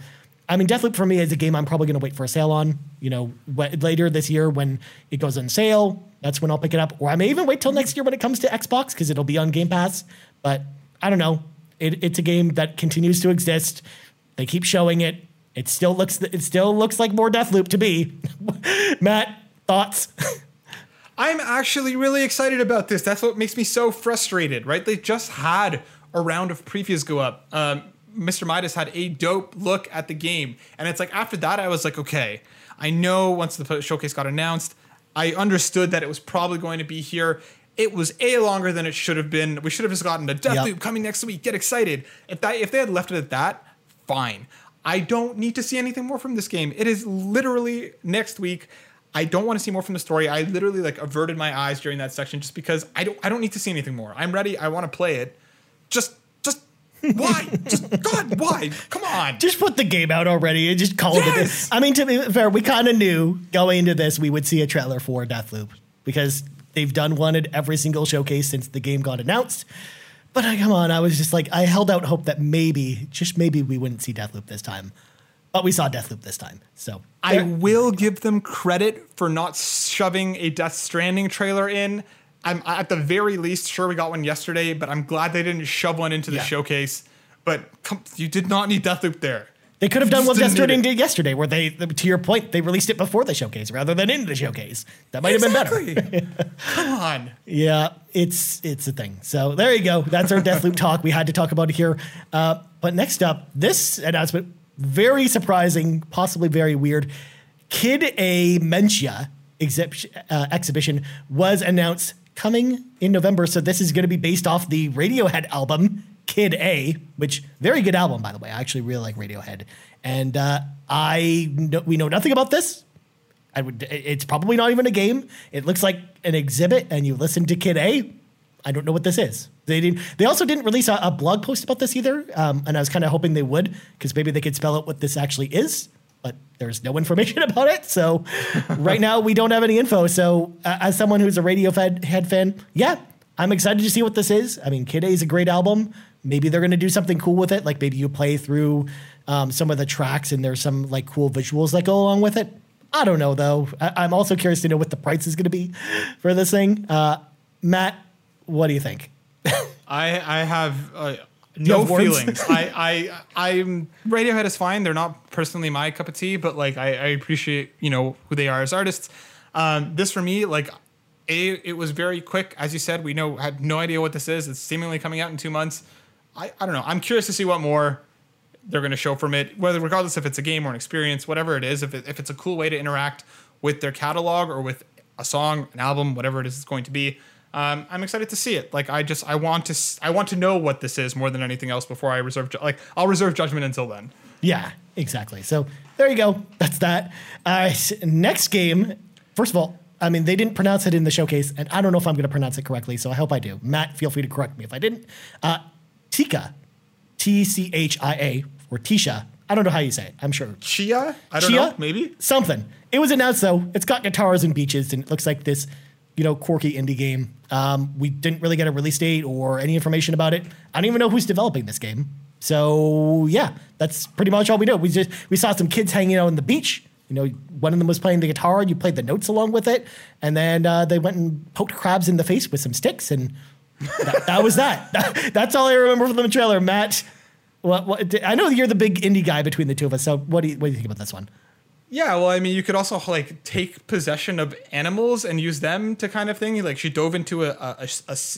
I mean, Deathloop for me is a game I'm probably going to wait for a sale on. You know, wh- later this year when it goes on sale, that's when I'll pick it up. Or I may even wait till next year when it comes to Xbox because it'll be on Game Pass. But I don't know. It, it's a game that continues to exist. They keep showing it. It still looks. It still looks like more Deathloop to me. (laughs) Matt, thoughts? (laughs) I'm actually really excited about this. That's what makes me so frustrated, right? They just had a round of previews go up. Um, Mr. Midas had a dope look at the game. And it's like after that, I was like, okay, I know once the showcase got announced, I understood that it was probably going to be here. It was a longer than it should have been. We should have just gotten a Deathloop Yep. coming next week. Get excited. If that if they had left it at that, fine. I don't need to see anything more from this game. It is literally next week. I don't want to see more from the story. I literally like averted my eyes during that section just because I don't I don't need to see anything more. I'm ready. I want to play it. Just just why? just God, why? Come on. just put the game out already and just call it a day. I mean, to be fair, we kind of knew going into this we would see a trailer for Deathloop because they've done one at every single showcase since the game got announced. But I, come on, I was just like, I held out hope that maybe, just maybe, we wouldn't see Deathloop this time. but we saw Deathloop this time. So I will give them credit for not shoving a Death Stranding trailer in. I'm at the very least sure we got one yesterday, but I'm glad they didn't shove one into the Yeah. showcase. But come, you did not need Deathloop there. They could have done Just what didn't Death need Stranding it. did yesterday, where they, to your point, they released it before the showcase rather than in the showcase. That might have been better. (laughs) Come on. Yeah, it's it's a thing. So there you go. That's our Deathloop (laughs) talk. We had to talk about it here. Uh, but next up, this announcement, very surprising, possibly very weird. Kid A Mnesia uh, exhibition was announced coming in November. So this is going to be based off the Radiohead album Kid A, which very good album by the way. I actually really like Radiohead, and uh, I know, we know nothing about this. I would. It's probably not even a game. It looks like an exhibit, and you listen to Kid A. I don't know what this is. They didn't. They also didn't release a, a blog post about this either, um, and I was kind of hoping they would because maybe they could spell out what this actually is. But there's no information (laughs) about it. So right now we don't have any info. So uh, as someone who's a Radiohead head fan, yeah, I'm excited to see what this is. I mean, Kid A is a great album. Maybe they're going to do something cool with it. Like maybe you play through um, some of the tracks and there's some like cool visuals that go along with it. I don't know though. I- I'm also curious to know what the price is going to be for this thing. Uh, Matt, what do you think? (laughs) I I have uh, no feelings. (laughs) I I I'm Radiohead is fine. They're not personally my cup of tea, but like I, I appreciate you know who they are as artists. Um, this for me, like a it was very quick, as you said. We know had no idea what this is. It's seemingly coming out in two months. I I don't know. I'm curious to see what more they're going to show from it, whether regardless if it's a game or an experience, whatever it is. If it, if it's a cool way to interact with their catalog or with a song, an album, whatever it is it's going to be. Um, I'm excited to see it. Like I just I want to I want to know what this is more than anything else before I reserve ju- like I'll reserve judgment until then. Yeah, exactly. So there you go. That's that. Uh, next game. First of all, I mean they didn't pronounce it in the showcase, and I don't know if I'm going to pronounce it correctly. So I hope I do. Matt, feel free to correct me if I didn't. Uh, Tika, T C H I A or Tisha. I don't know how you say it. I'm sure Chia? I don't Chia? know. Maybe. something. It was announced though. It's got guitars and beaches, and it looks like this, you know, quirky indie game. Um, we didn't really get a release date or any information about it. I don't even know who's developing this game. So yeah, that's pretty much all we know. We just we saw some kids hanging out on the beach. You know, one of them was playing the guitar, and you played the notes along with it, and then uh, they went and poked crabs in the face with some sticks, and that, that was that. (laughs) That's all I remember from the trailer. Matt, what, what, I know you're the big indie guy between the two of us. So what do you what do you think about this one? Yeah, well, I mean, you could also like take possession of animals and use them to kind of thing. Like she dove into a a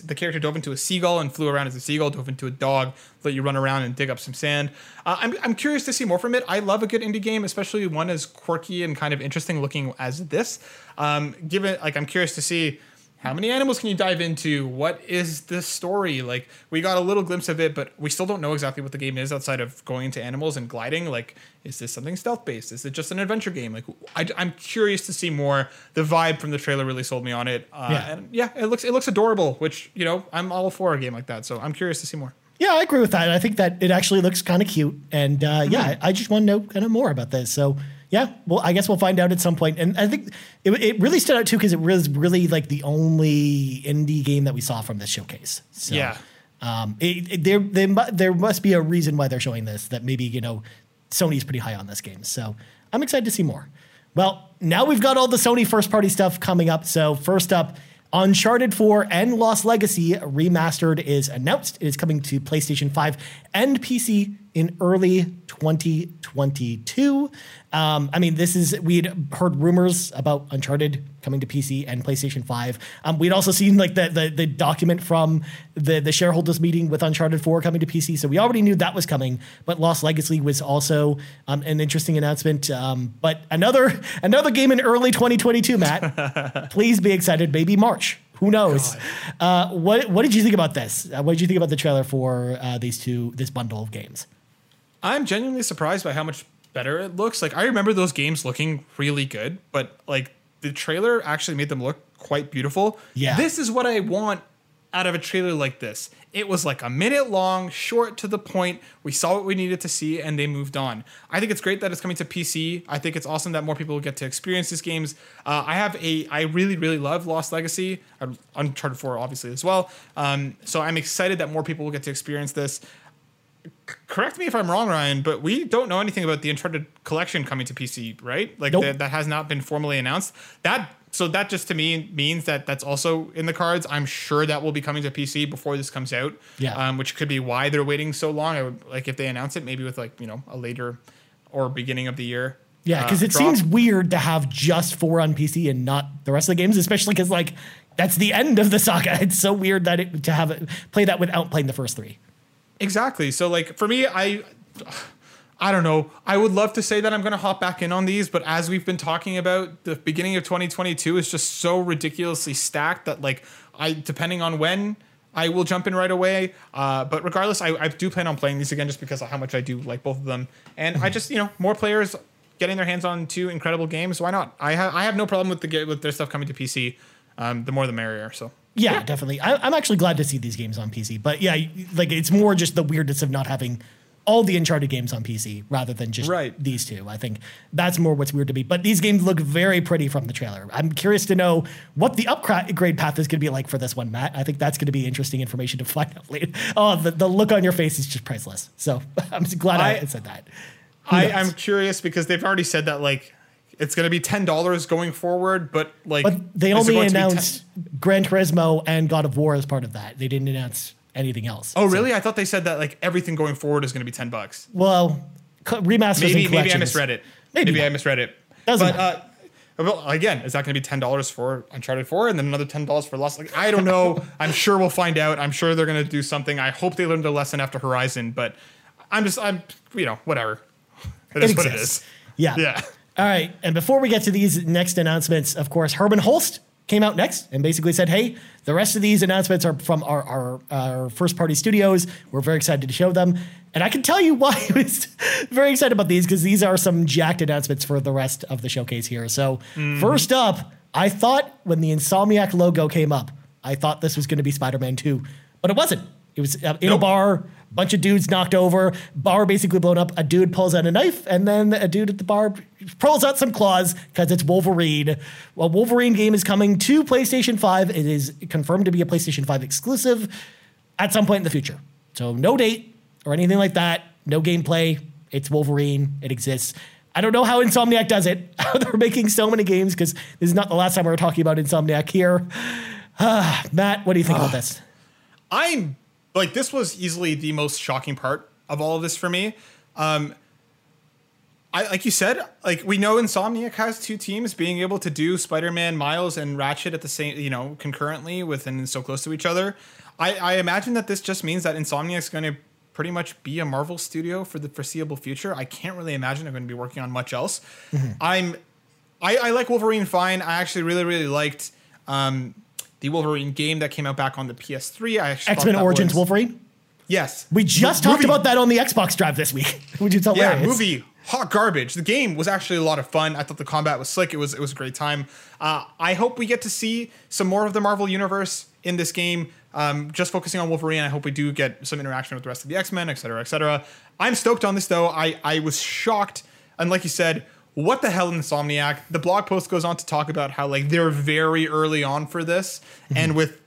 the character dove into a seagull and flew around as a seagull, dove into a dog, let you run around and dig up some sand. Uh, I'm I'm curious to see more from it. I love a good indie game, especially one as quirky and kind of interesting looking as this. Um, given like I'm curious to see. How many animals can you dive into? What is the story? Like, we got a little glimpse of it, but we still don't know exactly what the game is outside of going into animals and gliding. Like, is this something stealth based? Is it just an adventure game? Like, I, am curious to see more. The vibe from the trailer really sold me on it. Uh, Yeah. And yeah, it looks it looks adorable, which you know I'm all for a game like that. So I'm curious to see more. Yeah, I agree with that. I think that it actually looks kind of cute, and uh, yeah, I just want to know kind of more about this. So yeah, well, I guess we'll find out at some point. And I think it, it really stood out too because it was really like the only indie game that we saw from this showcase. So, Yeah. um, it, it, there, mu- there must be a reason why they're showing this. That maybe you know, Sony's pretty high on this game. So I'm excited to see more. Well, now we've got all the Sony first party stuff coming up. So first up. Uncharted 4 and Lost Legacy Remastered is announced. It is coming to PlayStation 5 and PC in early 2022. Um, I mean, this is, we'd heard rumors about Uncharted coming to PC and PlayStation 5. Um, we'd also seen like the, the, the document from the, the shareholders meeting with Uncharted 4 coming to PC. So we already knew that was coming, but Lost Legacy was also um, an interesting announcement. Um, but another, (laughs) another game in early 2022, Matt. (laughs) Please be excited, maybe March. Who knows? Uh, what What did you think about this? Uh, what did you think about the trailer for uh, these two, this bundle of games? I'm genuinely surprised by how much better it looks. Like I remember those games looking really good, but like the trailer actually made them look quite beautiful. Yeah. This is what I want out of a trailer like this. It was like a minute long, short to the point. We saw what we needed to see and they moved on. I think it's great that it's coming to PC. I think it's awesome that more people will get to experience these games. Uh, I have a, I really, really love Lost Legacy, Uncharted 4 obviously as well. Um, so I'm excited that more people will get to experience this correct me if I'm wrong, Ryan, but we don't know anything about the Uncharted collection coming to PC, right? Like Nope. that, that has not been formally announced. That so that just to me means that that's also in the cards. I'm sure that will be coming to PC before this comes out. Yeah. Um, which could be why they're waiting so long. I would like if they announce it, maybe with like you know a later or beginning of the year. Yeah, uh, because it drop. seems weird to have just four on PC and not the rest of the games, especially because like that's the end of the saga. (laughs) It's so weird that it to have it play that without playing the first three. Exactly. So like for me, I I don't know. I would love to say that I'm going to hop back in on these, but as we've been talking about, the beginning of 2022 is just so ridiculously stacked that like I depending on when I will jump in right away. Uh, but regardless, I, I do plan on playing these again just because of how much I do like both of them. And I just you know more players getting their hands on two incredible games. Why not? I have I have no problem with the with their stuff coming to PC. Um, the more the merrier. So Yeah, definitely. I, I'm actually glad to see these games on PC, but yeah, like it's more just the weirdness of not having all the Uncharted games on PC rather than just Right. these two. I think that's more what's weird to me. But these games look very pretty from the trailer. I'm curious to know what the upgrade path is going to be like for this one, Matt. I think that's going to be interesting information to (laughs) find out later. Oh, the, the look on your face is just priceless. So (laughs) I'm glad I, I- said that. I. I'm curious because they've already said that like it's going to be ten dollars going forward, but like But they is only going to be 10 announced Gran Turismo and God of War as part of that. They didn't announce anything else. Oh, So- really? I thought they said that like everything going forward is going to be ten bucks. Well, remasters Maybe maybe I misread it. Maybe Maybe, I misread it. Doesn't but uh, well, again, is that going to be ten dollars for Uncharted Four and then another ten dollars for Lost? Like I don't know. (laughs) I'm sure we'll find out. I'm sure they're going to do something. I hope they learned a lesson after Horizon, but I'm just I'm you know whatever. It is It what it exists. Yeah. Yeah. All right. And before we get to these next announcements, of course, Hermen Hulst came out next and basically said, hey, the rest of these announcements are from our, our, our first party studios. We're very excited to show them. And I can tell you (laughs) why I was very excited about these because these are some jacked announcements for the rest of the showcase here. So, first up, I thought when the Insomniac logo came up, I thought this was going to be Spider Man 2, but it wasn't. It was uh, in a Nope. bar, bunch of dudes knocked over, bar basically blown up. A dude pulls out a knife, and then a dude at the bar pulls out some claws because it's Wolverine. Well, Wolverine game is coming to PlayStation 5. It is confirmed to be a PlayStation 5 exclusive at some point in the future. So no date or anything like that. No gameplay. It's Wolverine. It exists. I don't know how Insomniac does it. (laughs) How they're making so many games because this is not the last time we're talking about Insomniac here. (sighs) Matt, what do you think about this? I'm like this was easily the most shocking part of all of this for me. Um, I like you said, like we know Insomniac has two teams being able to do Spider-Man, Miles, and Ratchet at the same, you know, concurrently within so close to each other. I, I imagine that this just means that Insomniac's going to pretty much be a Marvel studio for the foreseeable future. I can't really imagine they're going to be working on much else. I'm I, I like Wolverine fine. I actually really, really liked um, the Wolverine game that came out back on the PS3. I actually X Men Origins was- Wolverine? Yes, We just The talked movie- about that on the Xbox Drive this week, which is hilarious. Yeah, movie hot garbage. The game was actually a lot of fun. I thought the combat was slick. It was it was a great time. Uh, I hope we get to see some more of the Marvel universe in this game. Um, just focusing on Wolverine. I hope we do get some interaction with the rest of the X Men, et cetera, et cetera. I'm stoked on this though. I I was shocked, and like you said. What the hell, Insomniac? The blog post goes on to talk about how like they're very early on for this, mm-hmm. and with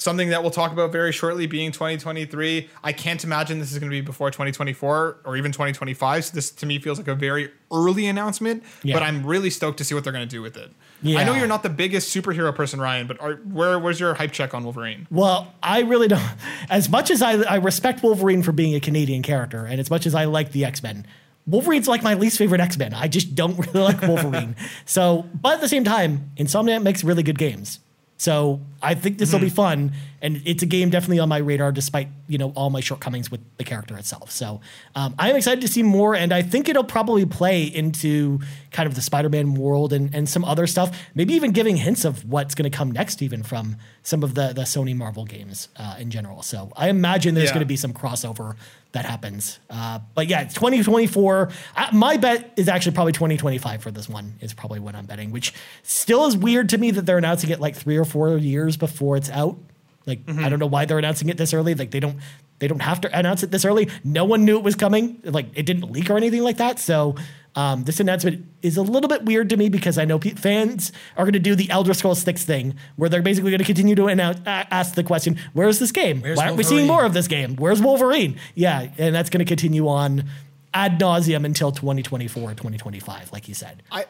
something that we'll talk about very shortly being 2023 i can't imagine this is going to be before 2024 or even 2025 so this to me feels like a very early announcement Yeah. but i'm really stoked to see what they're going to do with it i know you're not the biggest superhero person ryan but are, where where's your hype check on wolverine Well, I really don't. (laughs) As much as I, I respect Wolverine for being a Canadian character, and as much as I like the X Men, Wolverine's like my least favorite X Men. I just don't really like Wolverine. (laughs) so, but at the same time, Insomniac makes really good games. So I think this will be fun, and it's a game definitely on my radar, despite you know all my shortcomings with the character itself. So um, I'm excited to see more, and I think it'll probably play into kind of the Spider-Man world and, and some other stuff. Maybe even giving hints of what's going to come next, even from some of the the Sony Marvel games uh, in general. So I imagine there's Yeah. going to be some crossover that happens. Uh, but yeah, 2024. Uh, my bet is actually probably 2025 for this one. Is probably what I'm betting, which still is weird to me that they're announcing it like three or four years before it's out. Like I don't know why they're announcing it this early. Like they don't they don't have to announce it this early. No one knew it was coming. Like it didn't leak or anything like that. So Um, this announcement is a little bit weird to me because I know pe- fans are going to do the Elder Scrolls 6 thing where they're basically going to continue to announce, a- ask the question, where's this game? Where's Why aren't we seeing more of this game? Where's Wolverine? Yeah, and that's going to continue on ad nauseum until 2024 or 2025, like you said. I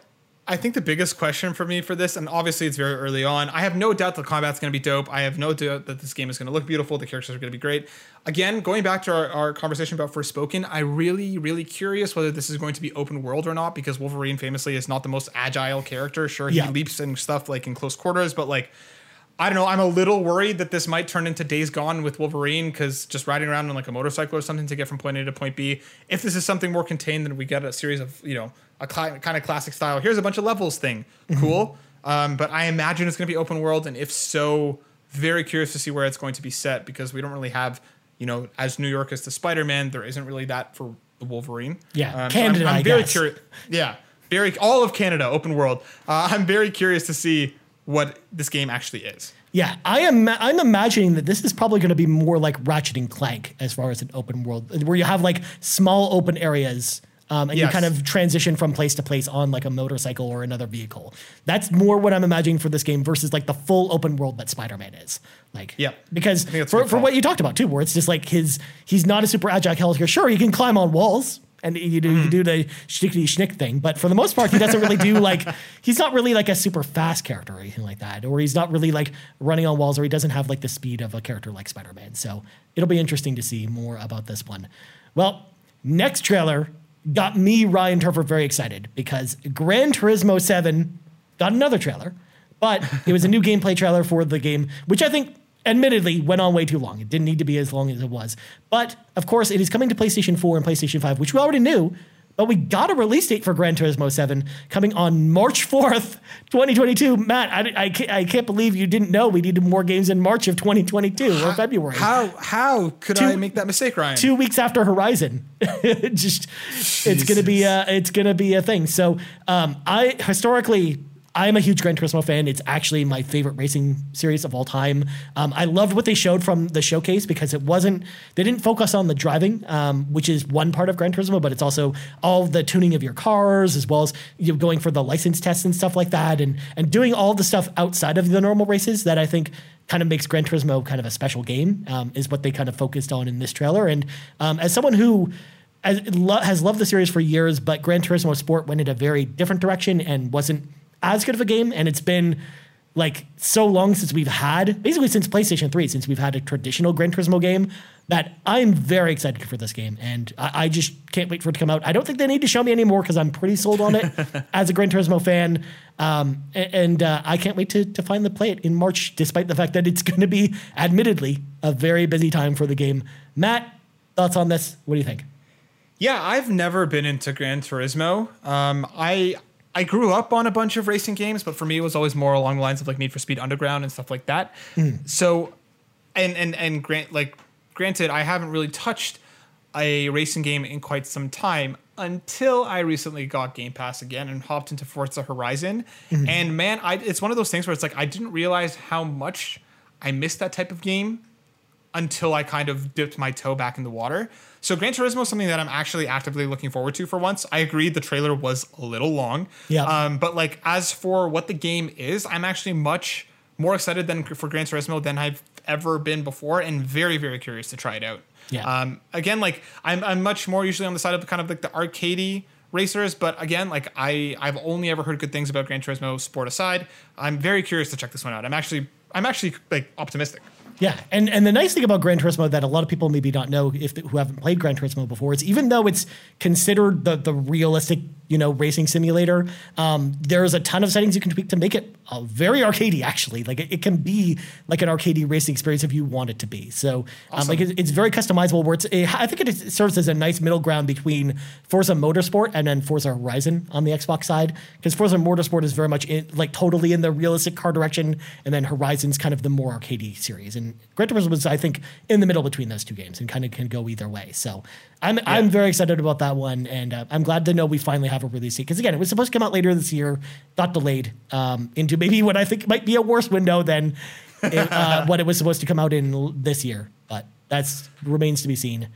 I think the biggest question for me for this, and obviously it's very early on. I have no doubt the combat's going to be dope. I have no doubt that this game is going to look beautiful. The characters are going to be great. Again, going back to our, our conversation about Forspoken, I really, really curious whether this is going to be open world or not because Wolverine famously is not the most agile character. Sure, he Yeah. leaps and stuff like in close quarters, but like. I don't know. I'm a little worried that this might turn into Days Gone with Wolverine because just riding around on like a motorcycle or something to get from point A to point B. If this is something more contained, then we get a series of you know a cli- kind of classic style. Here's a bunch of levels thing. Cool. Um, but I imagine it's going to be open world, and if so, very curious to see where it's going to be set because we don't really have you know as New York is to Spider Man, there isn't really that for the Wolverine. Yeah, Um, I'm- Canada, I'm, I very curious. Yeah, very all of Canada open world. Uh, I'm very curious to see what this game actually is. Yeah, I am. I'm imagining that this is probably going to be more like Ratchet and Clank as far as an open world, where you have like small open areas, um, and you kind of transition from place to place on like a motorcycle or another vehicle. That's more what I'm imagining for this game versus like the full open world that Spider-Man is. Like, Yeah. because think that's a for, for what you talked about too, where it's just like his he's not a super agile character. Sure, he can climb on walls. And you do, Mm-hmm. you do the schnickety schnick thing, but for the most part, he doesn't really do (laughs) like he's not really like a super fast character or anything like that, or he's not really like running on walls, or he doesn't have like the speed of a character like Spider Man. So it'll be interesting to see more about this one. Well, next trailer got me Ryan Turford very excited because Gran Turismo Seven got another trailer, but it was a new (laughs) gameplay trailer for the game, which I think admittedly went on way too long. It didn't need to be as long as it was. But of course, it is coming to PlayStation 4 and PlayStation 5, which we already knew. But we got a release date for Gran Turismo 7 coming on March 4th, 2022. Matt, I, I, can't, I can't believe you didn't know we needed more games in March of 2022 or February. How how could Two- I make that mistake, Ryan? Two weeks after Horizon, (laughs) just it's gonna be a it's gonna be a thing. So um, I historically I'm a huge Gran Turismo fan. It's actually my favorite racing series of all time. Um, I loved what they showed from the showcase because it wasn't they didn't focus on the driving, um, which is one part of Gran Turismo, but it's also all the tuning of your cars as well as you know, going for the license tests and stuff like that, and and doing all the stuff outside of the normal races that I think kind of makes Gran Turismo kind of a special game um, is what they kind of focused on in this trailer. And um, as someone who has, lo- has loved the series for years, but Gran Turismo Sport went in a very different direction and wasn't as good of a game. And it's been like so long since we've had, basically since PlayStation 3, since we've had a traditional Gran Turismo game, that I'm very excited for this game. And I, I just can't wait for it to come out. I don't think they need to show me anymore because I'm pretty sold on it (laughs) as a Gran Turismo fan. Um, and uh, I can't wait to, to finally play it in March, despite the fact that it's going to be, admittedly, a very busy time for the game. Matt, thoughts on this? What do you think? Yeah, I've never been into Gran Turismo. Um, I I grew up on a bunch of racing games, but for me, it was always more along the lines of like Need for Speed Underground and stuff like that. Mm. So, and and and grant like granted, I haven't really touched a racing game in quite some time until I recently got Game Pass again and hopped into Forza Horizon. Mm-hmm. And man, I it's one of those things where it's like I didn't realize how much I missed that type of game until I kind of dipped my toe back in the water. So Gran Turismo is something that I'm actually actively looking forward to for once. I agree the trailer was a little long. Yeah. Um, but like as for what the game is, I'm actually much more excited than for Gran Turismo than I've ever been before and very, very curious to try it out. Yeah. Um, again, like I'm, I'm much more usually on the side of kind of like the arcadey racers, but again, like I, I've only ever heard good things about Gran Turismo Sport aside. I'm very curious to check this one out. I'm actually, I'm actually like optimistic. Yeah, and and the nice thing about Gran Turismo that a lot of people maybe not know if who haven't played Gran Turismo before is even though it's considered the the realistic you know racing simulator, um, there's a ton of settings you can tweak to make it uh, very arcadey. Actually, like it, it can be like an arcadey racing experience if you want it to be. So um, like it's, it's very customizable. Where it's it, I think it serves as a nice middle ground between Forza Motorsport and then Forza Horizon on the Xbox side because Forza Motorsport is very much in, like totally in the realistic car direction, and then Horizon's kind of the more arcadey series. And Gran Turismo was, I think, in the middle between those two games and kind of can go either way. So I'm I'm very excited about that one, and uh, I'm glad to know we finally have a release date because again, it was supposed to come out later this year, got delayed um, into maybe what I think might be a worse window than it, uh, (laughs) what it was supposed to come out in l- this year, but that's remains to be seen.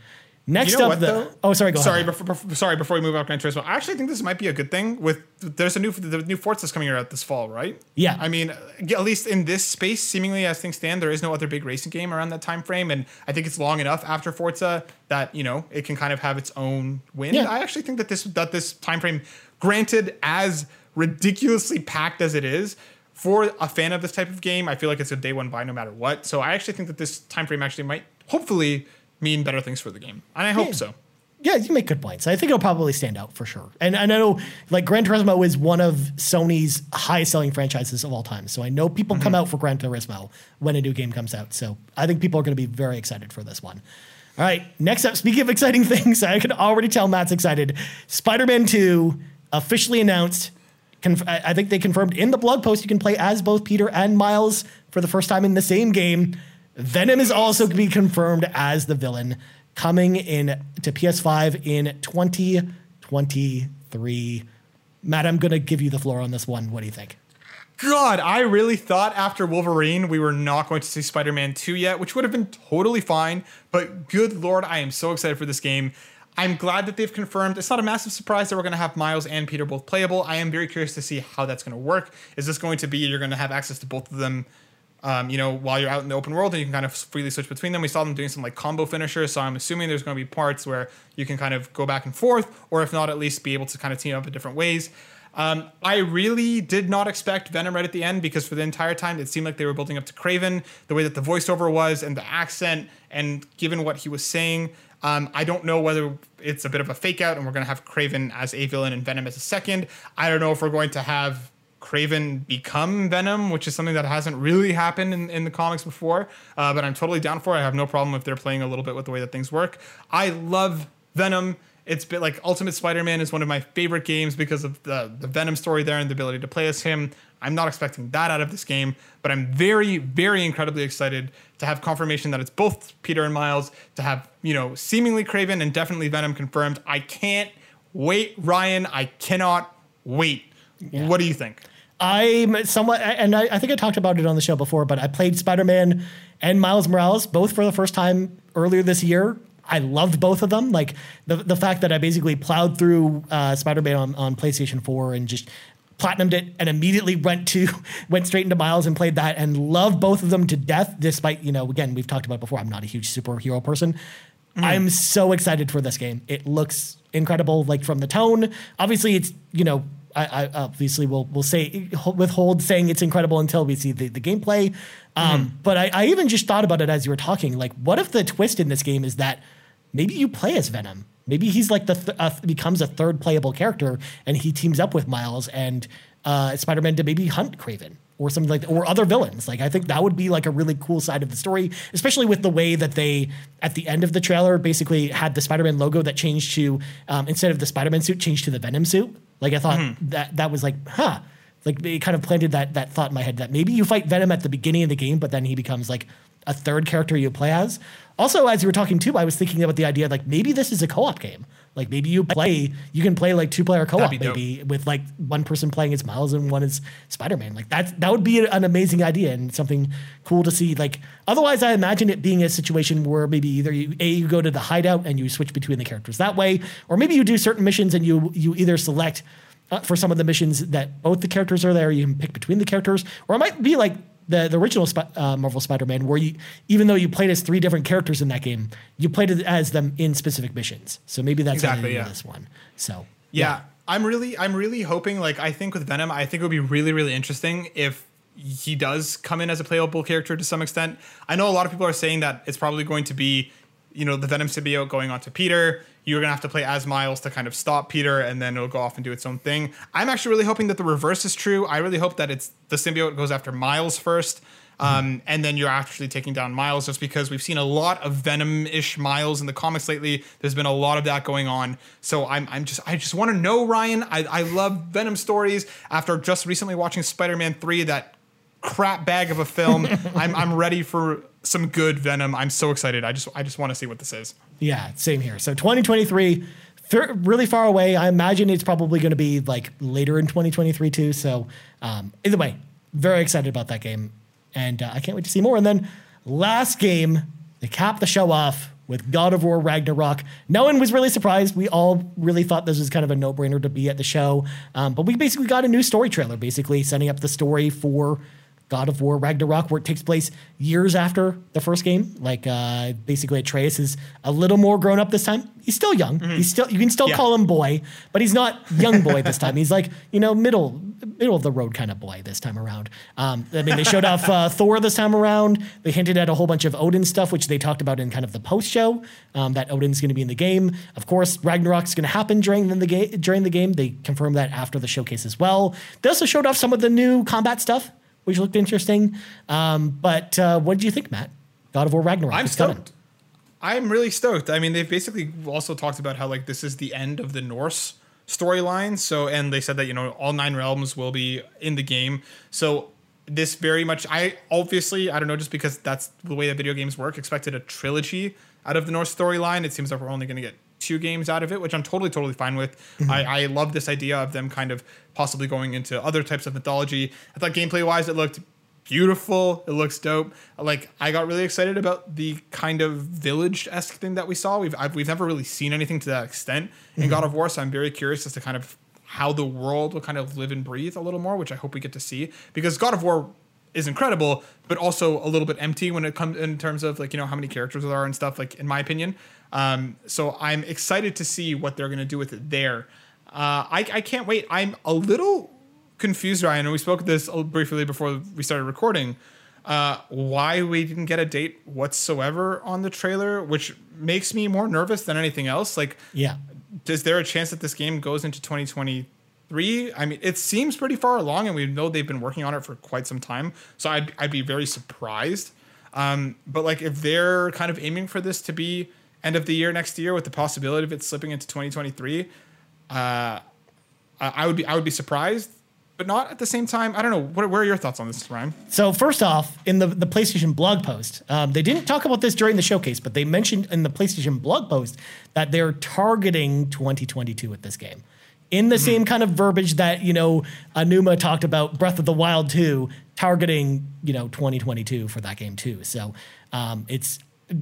Next You know up, what, the though? oh sorry, go sorry, ahead. before, before, sorry. Before we move on to Turismo, I actually think this might be a good thing. With there's a new the new Forza's coming out this fall, right? Yeah. I mean, at least in this space, seemingly as things stand, there is no other big racing game around that time frame, and I think it's long enough after Forza that you know it can kind of have its own win. Yeah. I actually think that this that this time frame, granted as ridiculously packed as it is. For a fan of this type of game, I feel like it's a day one buy no matter what. So I actually think that this time frame actually might hopefully mean better things for the game, and I hope Yeah. so. Yeah, you make good points. I think it'll probably stand out for sure. And, and I know like Gran Turismo is one of Sony's highest selling franchises of all time. So I know people come mm-hmm. out for Gran Turismo when a new game comes out. So I think people are going to be very excited for this one. All right, next up, speaking of exciting (laughs) things, I can already tell Matt's excited. Spider Man 2 officially announced. Conf- I think they confirmed in the blog post you can play as both Peter and Miles for the first time in the same game. Venom is also to be confirmed as the villain coming in to PS5 in 2023. Matt, I'm going to give you the floor on this one. What do you think? God, I really thought after Wolverine we were not going to see Spider Man 2 yet, which would have been totally fine. But good lord, I am so excited for this game. I'm glad that they've confirmed. It's not a massive surprise that we're going to have Miles and Peter both playable. I am very curious to see how that's going to work. Is this going to be you're going to have access to both of them, um, you know, while you're out in the open world and you can kind of freely switch between them? We saw them doing some like combo finishers, so I'm assuming there's going to be parts where you can kind of go back and forth, or if not, at least be able to kind of team up in different ways. Um, I really did not expect Venom right at the end because for the entire time it seemed like they were building up to Kraven, the way that the voiceover was and the accent, and given what he was saying, um, I don't know whether it's a bit of a fake out and we're going to have Kraven as a villain and Venom as a second. I don't know if we're going to have Kraven become Venom, which is something that hasn't really happened in, in the comics before, uh, but I'm totally down for it. I have no problem if they're playing a little bit with the way that things work. I love Venom. It's been like Ultimate Spider-Man is one of my favorite games because of the the Venom story there and the ability to play as him. I'm not expecting that out of this game, but I'm very, very incredibly excited to have confirmation that it's both Peter and Miles, to have, you know, seemingly Kraven and definitely Venom confirmed. I can't wait, Ryan. I cannot wait. What do you think? I'm somewhat, and I, I think I talked about it on the show before, but I played Spider Man and Miles Morales both for the first time earlier this year. I loved both of them. Like the the fact that I basically plowed through uh, Spider Man on, on PlayStation 4 and just platinumed it and immediately went to (laughs) went straight into Miles and played that and loved both of them to death. Despite you know, again, we've talked about it before. I'm not a huge superhero person. I'm so excited for this game. It looks incredible. Like from the tone, obviously it's you know I, I obviously will will say withhold saying it's incredible until we see the, the gameplay. Um, But I, I even just thought about it as you were talking. Like, what if the twist in this game is that maybe you play as Venom? Maybe he's like the th- uh, becomes a third playable character, and he teams up with Miles and uh, Spider Man to maybe hunt Kraven or something like that, or other villains. Like, I think that would be like a really cool side of the story, especially with the way that they at the end of the trailer basically had the Spider Man logo that changed to um, instead of the Spider Man suit, changed to the Venom suit. Like, I thought mm-hmm. that that was like, huh. Like it kind of planted that that thought in my head that maybe you fight Venom at the beginning of the game, but then he becomes like a third character you play as. Also, as you were talking too, I was thinking about the idea like maybe this is a co-op game. Like maybe you play, you can play like two player co-op That'd dope. maybe with like one person playing as Miles and one as Spider Man. Like that that would be an amazing idea and something cool to see. Like otherwise, I imagine it being a situation where maybe either you a you go to the hideout and you switch between the characters that way, or maybe you do certain missions and you you either select uh, for some of the missions that both the characters are there. You can pick between the characters, or it might be like the, the original Sp- uh, Marvel Spider-Man, where you even though you played as three different characters in that game, you played it as them in specific missions. So maybe that's Exactly, yeah. this one. So Yeah, I'm really, I'm really hoping. Like, I think with Venom, I think it would be really, really interesting if he does come in as a playable character to some extent. I know a lot of people are saying that it's probably going to be, you know, the Venom symbiote going on to Peter. You're gonna have to play as Miles to kind of stop Peter, and then it'll go off and do its own thing. I'm actually really hoping that the reverse is true. I really hope that it's the symbiote goes after Miles first. Um, and then you're actually taking down Miles just because we've seen a lot of Venom-ish Miles in the comics lately. There's been a lot of that going on. So I'm, I'm just I just want to know, Ryan. I, I love Venom stories. After just recently watching Spider-Man 3, that crap bag of a film, (laughs) I'm, I'm ready for some good Venom. I'm so excited. I just I just want to see what this is. Yeah, same here. So 2023, fir- really far away. I imagine it's probably going to be like later in 2023 too. So um, either way, very excited about that game, and uh, I can't wait to see more. And then last game they cap the show off, with God of War Ragnarok. No one was really surprised. We all really thought this was kind of a no brainer to be at the show. Um, but we basically got a new story trailer, basically setting up the story for God of War Ragnarok, where it takes place years after the first game. Like uh, basically, Atreus is a little more grown up this time. He's still young. He's still you can still Yeah. call him boy, but he's not young boy this time. He's like you know middle middle of the road kind of boy this time around. Um, I mean, they showed off uh, (laughs) Thor this time around. They hinted at a whole bunch of Odin stuff, which they talked about in kind of the post show. Um, that Odin's going to be in the game. Of course, Ragnarok's going to happen during the game. During the game, they confirmed that after the showcase as well. They also showed off some of the new combat stuff, which looked interesting. Um, but uh, what did you think, Matt? God of War Ragnarok. I'm is coming. stoked. I'm really stoked. I mean, they've basically also talked about how like this is the end of the Norse storyline. So, and they said that you know all nine realms will be in the game. So this very much, I obviously, I don't know, just because that's the way that video games work, expected a trilogy out of the Norse storyline. It seems like we're only going to get two games out of it, which I'm totally, totally fine with. Mm-hmm. I, I love this idea of them kind of possibly going into other types of mythology. I thought gameplay wise, it looked beautiful. It looks dope. Like I got really excited about the kind of village esque thing that we saw. We've I've, we've never really seen anything to that extent in mm-hmm. God of War, so I'm very curious as to kind of how the world will kind of live and breathe a little more, which I hope we get to see because God of War is incredible, but also a little bit empty when it comes in terms of like you know how many characters there are and stuff. Like in my opinion, um, so I'm excited to see what they're gonna do with it there. Uh, I I can't wait. I'm a little confused, Ryan, and we spoke this briefly before we started recording. Uh, why we didn't get a date whatsoever on the trailer, which makes me more nervous than anything else. Like, Yeah. is there a chance that this game goes into 2023? I mean, it seems pretty far along, and we know they've been working on it for quite some time. So I'd, I'd be very surprised. Um, but like, if they're kind of aiming for this to be end of the year next year, with the possibility of it slipping into 2023, uh, I I would be I would be surprised, but not at the same time. I don't know. What, where are your thoughts on this, Ryan? So first off, in the, the PlayStation blog post, um, they didn't talk about this during the showcase, but they mentioned in the PlayStation blog post that they're targeting 2022 with this game. In the same kind of verbiage that, you know, Aonuma talked about Breath of the Wild 2 targeting, you know, 2022 for that game too. So um, it's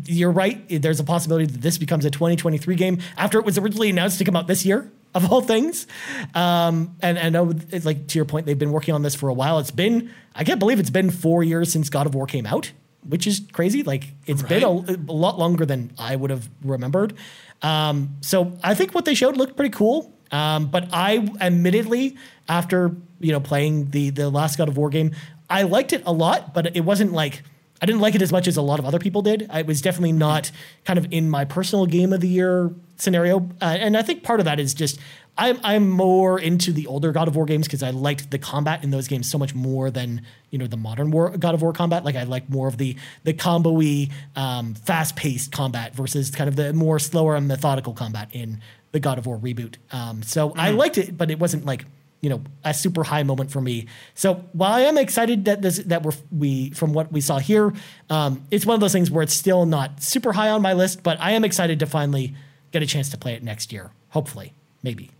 you're right. There's a possibility that this becomes a 2023 game after it was originally announced to come out this year, (laughs) of all things. Um, and I know, it's like to your point, they've been working on this for a while. It's been, I can't believe it's been four years since God of War came out, which is crazy. Like it's been a, a lot longer than I would have remembered. Um, so I think what they showed looked pretty cool. Um, but I admittedly, after you know playing the the last God of War game, I liked it a lot, but it wasn't like I didn't like it as much as a lot of other people did. It was definitely not kind of in my personal game of the year scenario, uh, and I think part of that is just I'm I'm more into the older God of War games because I liked the combat in those games so much more than you know the modern War God of War combat. Like I like more of the the combo-y, um, fast paced combat versus kind of the more slower and methodical combat in the God of War reboot. Um, so I liked it, but it wasn't like you know a super high moment for me. So while I am excited that this that we're we from what we saw here, um, it's one of those things where it's still not super high on my list, but I am excited to finally get a chance to play it next year. Hopefully, maybe,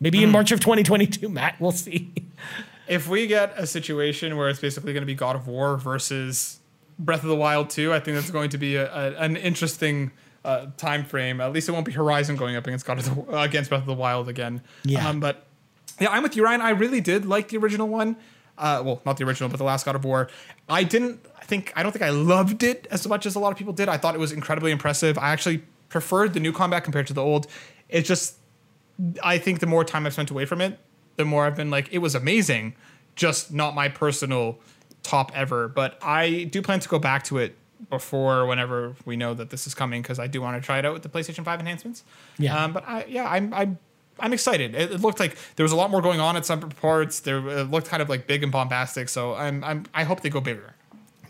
maybe in March of 2022. (laughs) Matt, we'll see. If we get a situation where it's basically going to be God of War versus Breath of the Wild 2, I think that's going to be a, a, an interesting uh, time frame. At least it won't be Horizon going up against God of the, uh, against Breath of the Wild again. Yeah. Um, but yeah, I'm with you, Ryan. I really did like the original one. Uh, well, not the original, but the last God of War. I didn't I think I don't think I loved it as much as a lot of people did. I thought it was incredibly impressive. I actually preferred the new combat compared to the old. It's just I think the more time I've spent away from it, the more I've been like, it was amazing, just not my personal top ever. But I do plan to go back to it before whenever we know that this is coming because I do want to try it out with the PlayStation 5 enhancements. Yeah. Um, but I, yeah, I'm, I'm, I'm excited. It, it looked like there was a lot more going on at some parts. There it looked kind of like big and bombastic. So I'm, I'm, I hope they go bigger.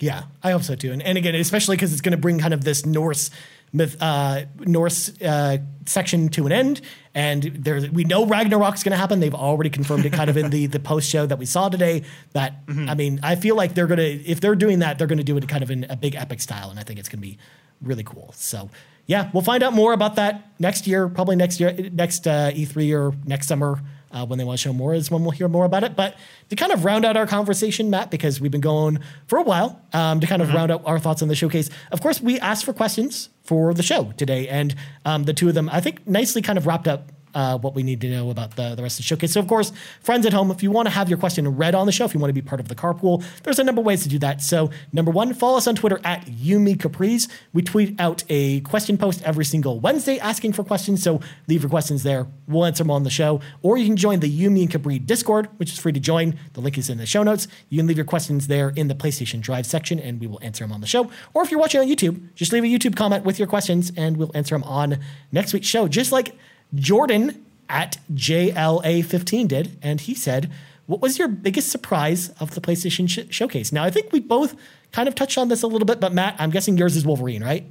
Yeah, I hope so too. And, and again, especially because it's going to bring kind of this Norse myth, uh, Norse uh, section to an end. And there's we know Ragnarok's going to happen. They've already confirmed it kind of in the the post show that we saw today. That I mean, I feel like they're going to if they're doing that, they're going to do it kind of in a big epic style, and I think it's going to be really cool. So. Yeah, we'll find out more about that next year, probably next year, next uh, E3 or next summer. Uh, when they want to show more is when we'll hear more about it. But to kind of round out our conversation, Matt, because we've been going for a while, um, to kind of round out our thoughts on the showcase. Of course, we asked for questions for the show today, and um, the two of them, I think, nicely kind of wrapped up uh, what we need to know about the, the rest of the showcase. So, of course, friends at home, if you want to have your question read on the show, if you want to be part of the carpool, there's a number of ways to do that. So, number one, follow us on Twitter at YouMeCapri's. We tweet out a question post every single Wednesday asking for questions. So, leave your questions there. We'll answer them on the show. Or you can join the Yumi and Capri Discord, which is free to join. The link is in the show notes. You can leave your questions there in the PlayStation Drive section, and we will answer them on the show. Or if you're watching on YouTube, just leave a YouTube comment with your questions, and we'll answer them on next week's show. Just like Jordan at JLA15 did, and he said, "What was your biggest surprise of the PlayStation sh- showcase?" Now, I think we both kind of touched on this a little bit, but Matt, I'm guessing yours is Wolverine, right?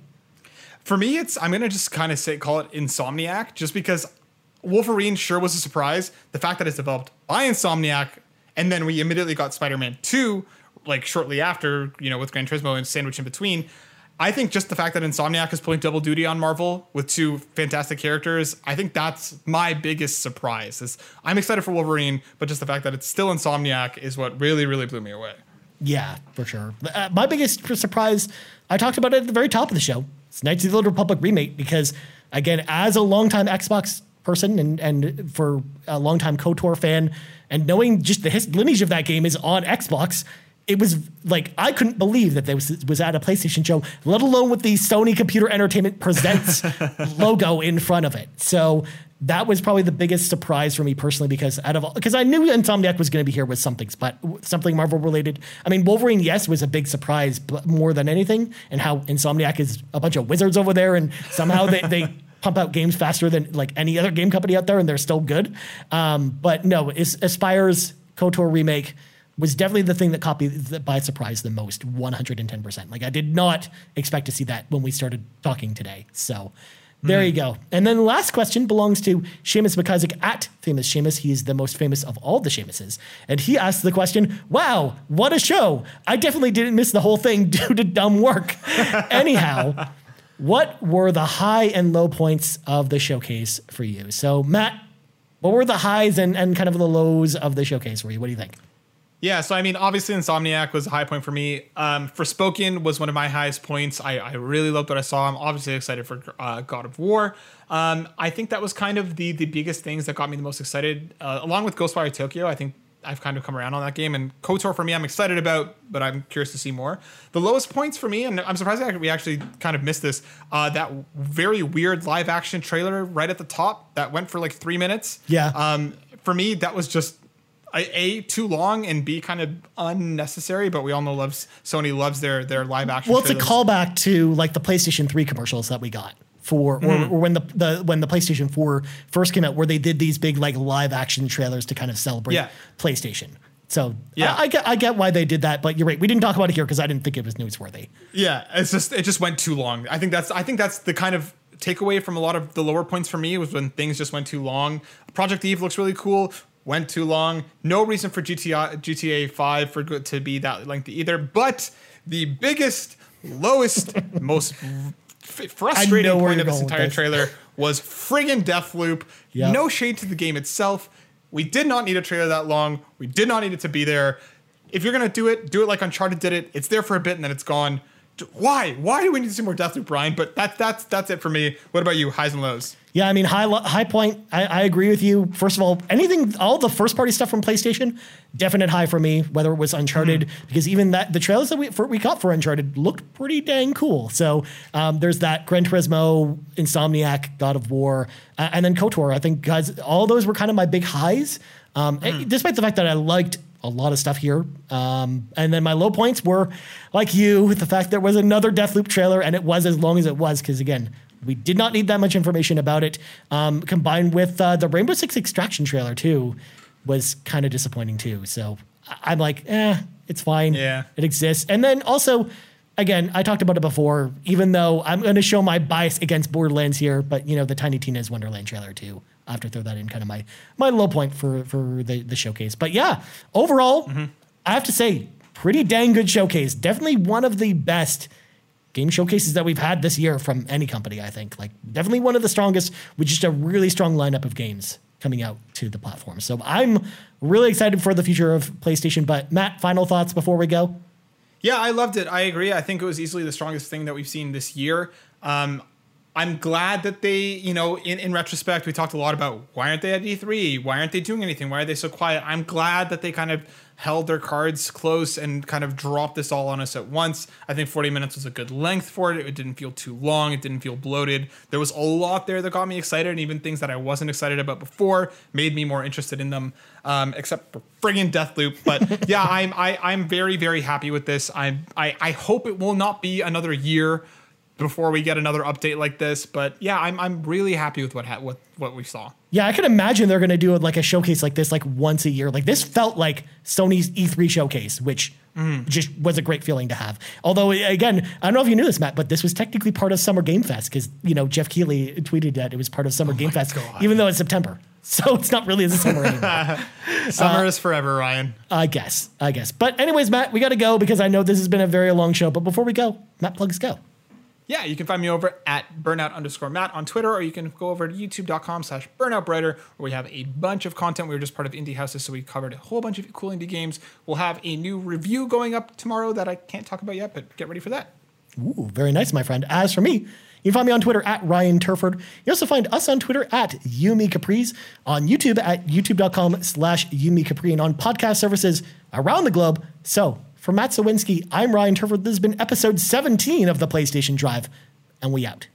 For me, it's I'm gonna just kind of say call it Insomniac, just because Wolverine sure was a surprise. The fact that it's developed by Insomniac, and then we immediately got Spider-Man Two, like shortly after, you know, with Gran Turismo and sandwich in between. I think just the fact that Insomniac is pulling double duty on Marvel with two fantastic characters, I think that's my biggest surprise. Is I'm excited for Wolverine, but just the fact that it's still Insomniac is what really, really blew me away. Yeah, for sure. Uh, my biggest surprise, I talked about it at the very top of the show. It's Knights of the Old Republic remake because, again, as a longtime Xbox person and and for a longtime KOTOR fan, and knowing just the his, lineage of that game is on Xbox, it was like I couldn't believe that there was was at a PlayStation show, let alone with the Sony Computer Entertainment Presents (laughs) logo in front of it. So that was probably the biggest surprise for me personally because out of because I knew Insomniac was going to be here with something, but something Marvel related. I mean, Wolverine, yes, was a big surprise, but more than anything, and how Insomniac is a bunch of wizards over there, and somehow they they. (laughs) Pump out games faster than like any other game company out there, and they're still good. Um, but no, Aspyr's KOTOR remake was definitely the thing that caught me by surprise the most 110% like i did not expect to see that when we started talking today so there you hmm. go and then the last question belongs to Seamus McIsaac at famous Seamus. He is the most famous of all the Seamuses. And he asked the question, wow, what a show. I definitely didn't miss the whole thing (laughs) due to dumb work. (laughs) Anyhow, what were the high and low points of the showcase for you? So, Matt, what were the highs and, and kind of the lows of the showcase for you? What do you think? Yeah, so I mean, obviously, Insomniac was a high point for me. Um, Forspoken was one of my highest points. I, I really loved what I saw. I'm obviously excited for uh, God of War. Um, I think that was kind of the the biggest things that got me the most excited, uh, along with Ghostwire Tokyo. I think I've kind of come around on that game, and Kotor for me, I'm excited about, but I'm curious to see more. The lowest points for me, and I'm surprised that we actually kind of missed this. Uh, that very weird live action trailer right at the top that went for like three minutes. Yeah. Um, for me, that was just a too long and b kind of unnecessary but we all know loves sony loves their their live action well it's trailers. a callback to like the playstation 3 commercials that we got for mm-hmm. or, or, when the, the when the playstation 4 first came out where they did these big like live action trailers to kind of celebrate yeah. playstation so yeah, I, I, get I get why they did that, but you're right. We didn't talk about it here because I didn't think it was newsworthy. Yeah, it's just it just went too long. I think that's I think that's the kind of takeaway from a lot of the lower points for me was when things just went too long. Project Eve looks really cool went too long. No reason for GTA GTA 5 for to be that lengthy either. But the biggest, lowest, (laughs) most f- frustrating point of this entire this. trailer was friggin' Deathloop. Yep. No shade to the game itself. We did not need a trailer that long. We did not need it to be there. If you're gonna do it, do it like Uncharted did it. It's there for a bit and then it's gone. Why? Why do we need to see more Deathloop, Brian? But that, that's that's it for me. What about you? Highs and lows. Yeah, I mean, high high point. I, I, agree with you. First of all, anything, all the first party stuff from PlayStation, definite high for me. Whether it was Uncharted, mm-hmm. because even that the trailers that we for, we got for Uncharted looked pretty dang cool. So um, there's that Gran Turismo, Insomniac, God of War, uh, and then Kotor. I think guys, all those were kind of my big highs. Um, mm. Despite the fact that I liked a lot of stuff here. Um, and then my low points were like you, with the fact there was another Deathloop trailer and it was as long as it was, because again, we did not need that much information about it. Um, combined with uh, the Rainbow Six Extraction trailer too, was kind of disappointing too. So I'm like, eh, it's fine. Yeah, it exists. And then also, again, I talked about it before. Even though I'm going to show my bias against Borderlands here, but you know the Tiny Tina's Wonderland trailer too. I have to throw that in kind of my my low point for for the the showcase. But yeah, overall, mm-hmm. I have to say, pretty dang good showcase. Definitely one of the best game showcases that we've had this year from any company, I think. Like definitely one of the strongest with just a really strong lineup of games. coming out to the platform. So I'm really excited for the future of PlayStation. But Matt, final thoughts before we go? Yeah, I loved it. I agree. I think it was easily the strongest thing that we've seen this year. Um, I'm glad that they, you know, in, in retrospect, we talked a lot about why aren't they at E3? Why aren't they doing anything? Why are they so quiet? I'm glad that they kind of held their cards close and kind of dropped this all on us at once. I think 40 minutes was a good length for it. It didn't feel too long. It didn't feel bloated. There was a lot there that got me excited, and even things that I wasn't excited about before made me more interested in them. Um, except for friggin' Deathloop, but yeah, (laughs) I'm I, I'm very very happy with this. I'm I I hope it will not be another year before we get another update like this. But yeah, I'm I'm really happy with what ha- what what we saw. Yeah, I can imagine they're going to do like a showcase like this like once a year. Like this felt like Sony's E3 showcase, which mm. just was a great feeling to have. Although again, I don't know if you knew this, Matt, but this was technically part of Summer Game Fest because you know Geoff Keighley tweeted that it was part of Summer oh Game Fest, God. even though it's September. (laughs) So it's not really the summer anymore. (laughs) summer uh, is forever, Ryan. I guess. I guess. But anyways, Matt, we got to go because I know this has been a very long show. But before we go, Matt plugs go. Yeah, you can find me over at burnout underscore Matt on Twitter, or you can go over to youtube.com slash burnoutbrighter, where we have a bunch of content. We were just part of Indie Houses, so we covered a whole bunch of cool indie games. We'll have a new review going up tomorrow that I can't talk about yet, but get ready for that. Ooh, very nice, my friend. As for me, you can find me on Twitter at Ryan Turford. You also find us on Twitter at YouMeCapri's, on YouTube at youtube.com slash YouMeCapri, and on podcast services around the globe. So for Matt Sawinski, I'm Ryan Turford. This has been episode 17 of the PlayStation Drive, and we out.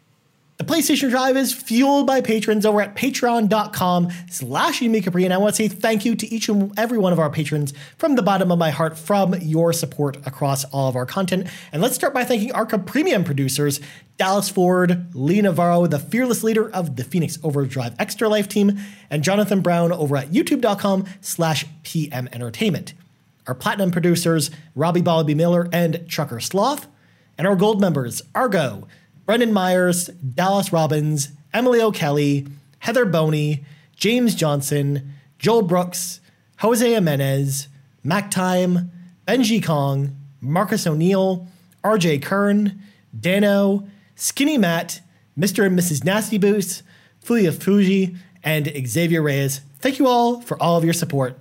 The PlayStation Drive is fueled by patrons over at patreon.com slash Capri, and I want to say thank you to each and every one of our patrons from the bottom of my heart from your support across all of our content. And let's start by thanking our CaPremium producers, Dallas Ford, Lee Navarro, the fearless leader of the Phoenix Overdrive Extra Life team, and Johnathan Brown over at youtube.com slash PM Entertainment our platinum producers, Robby Bobby Miller and Trucker Sloth, and our gold members, Argo, Brendan Myers, Dallas Robbins, Emily O'Kelley, Heather Boney, James Johnson, Joel Brooks, Jose Jimenez, Mac Time, Benjicong, Marcus O'Neill, RJ Kern, Dannohh, Skinny Matt, Mr. and Mrs. Nasty Boots, Fulish Fuji, and Xavier Reyes. Thank you all for all of your support.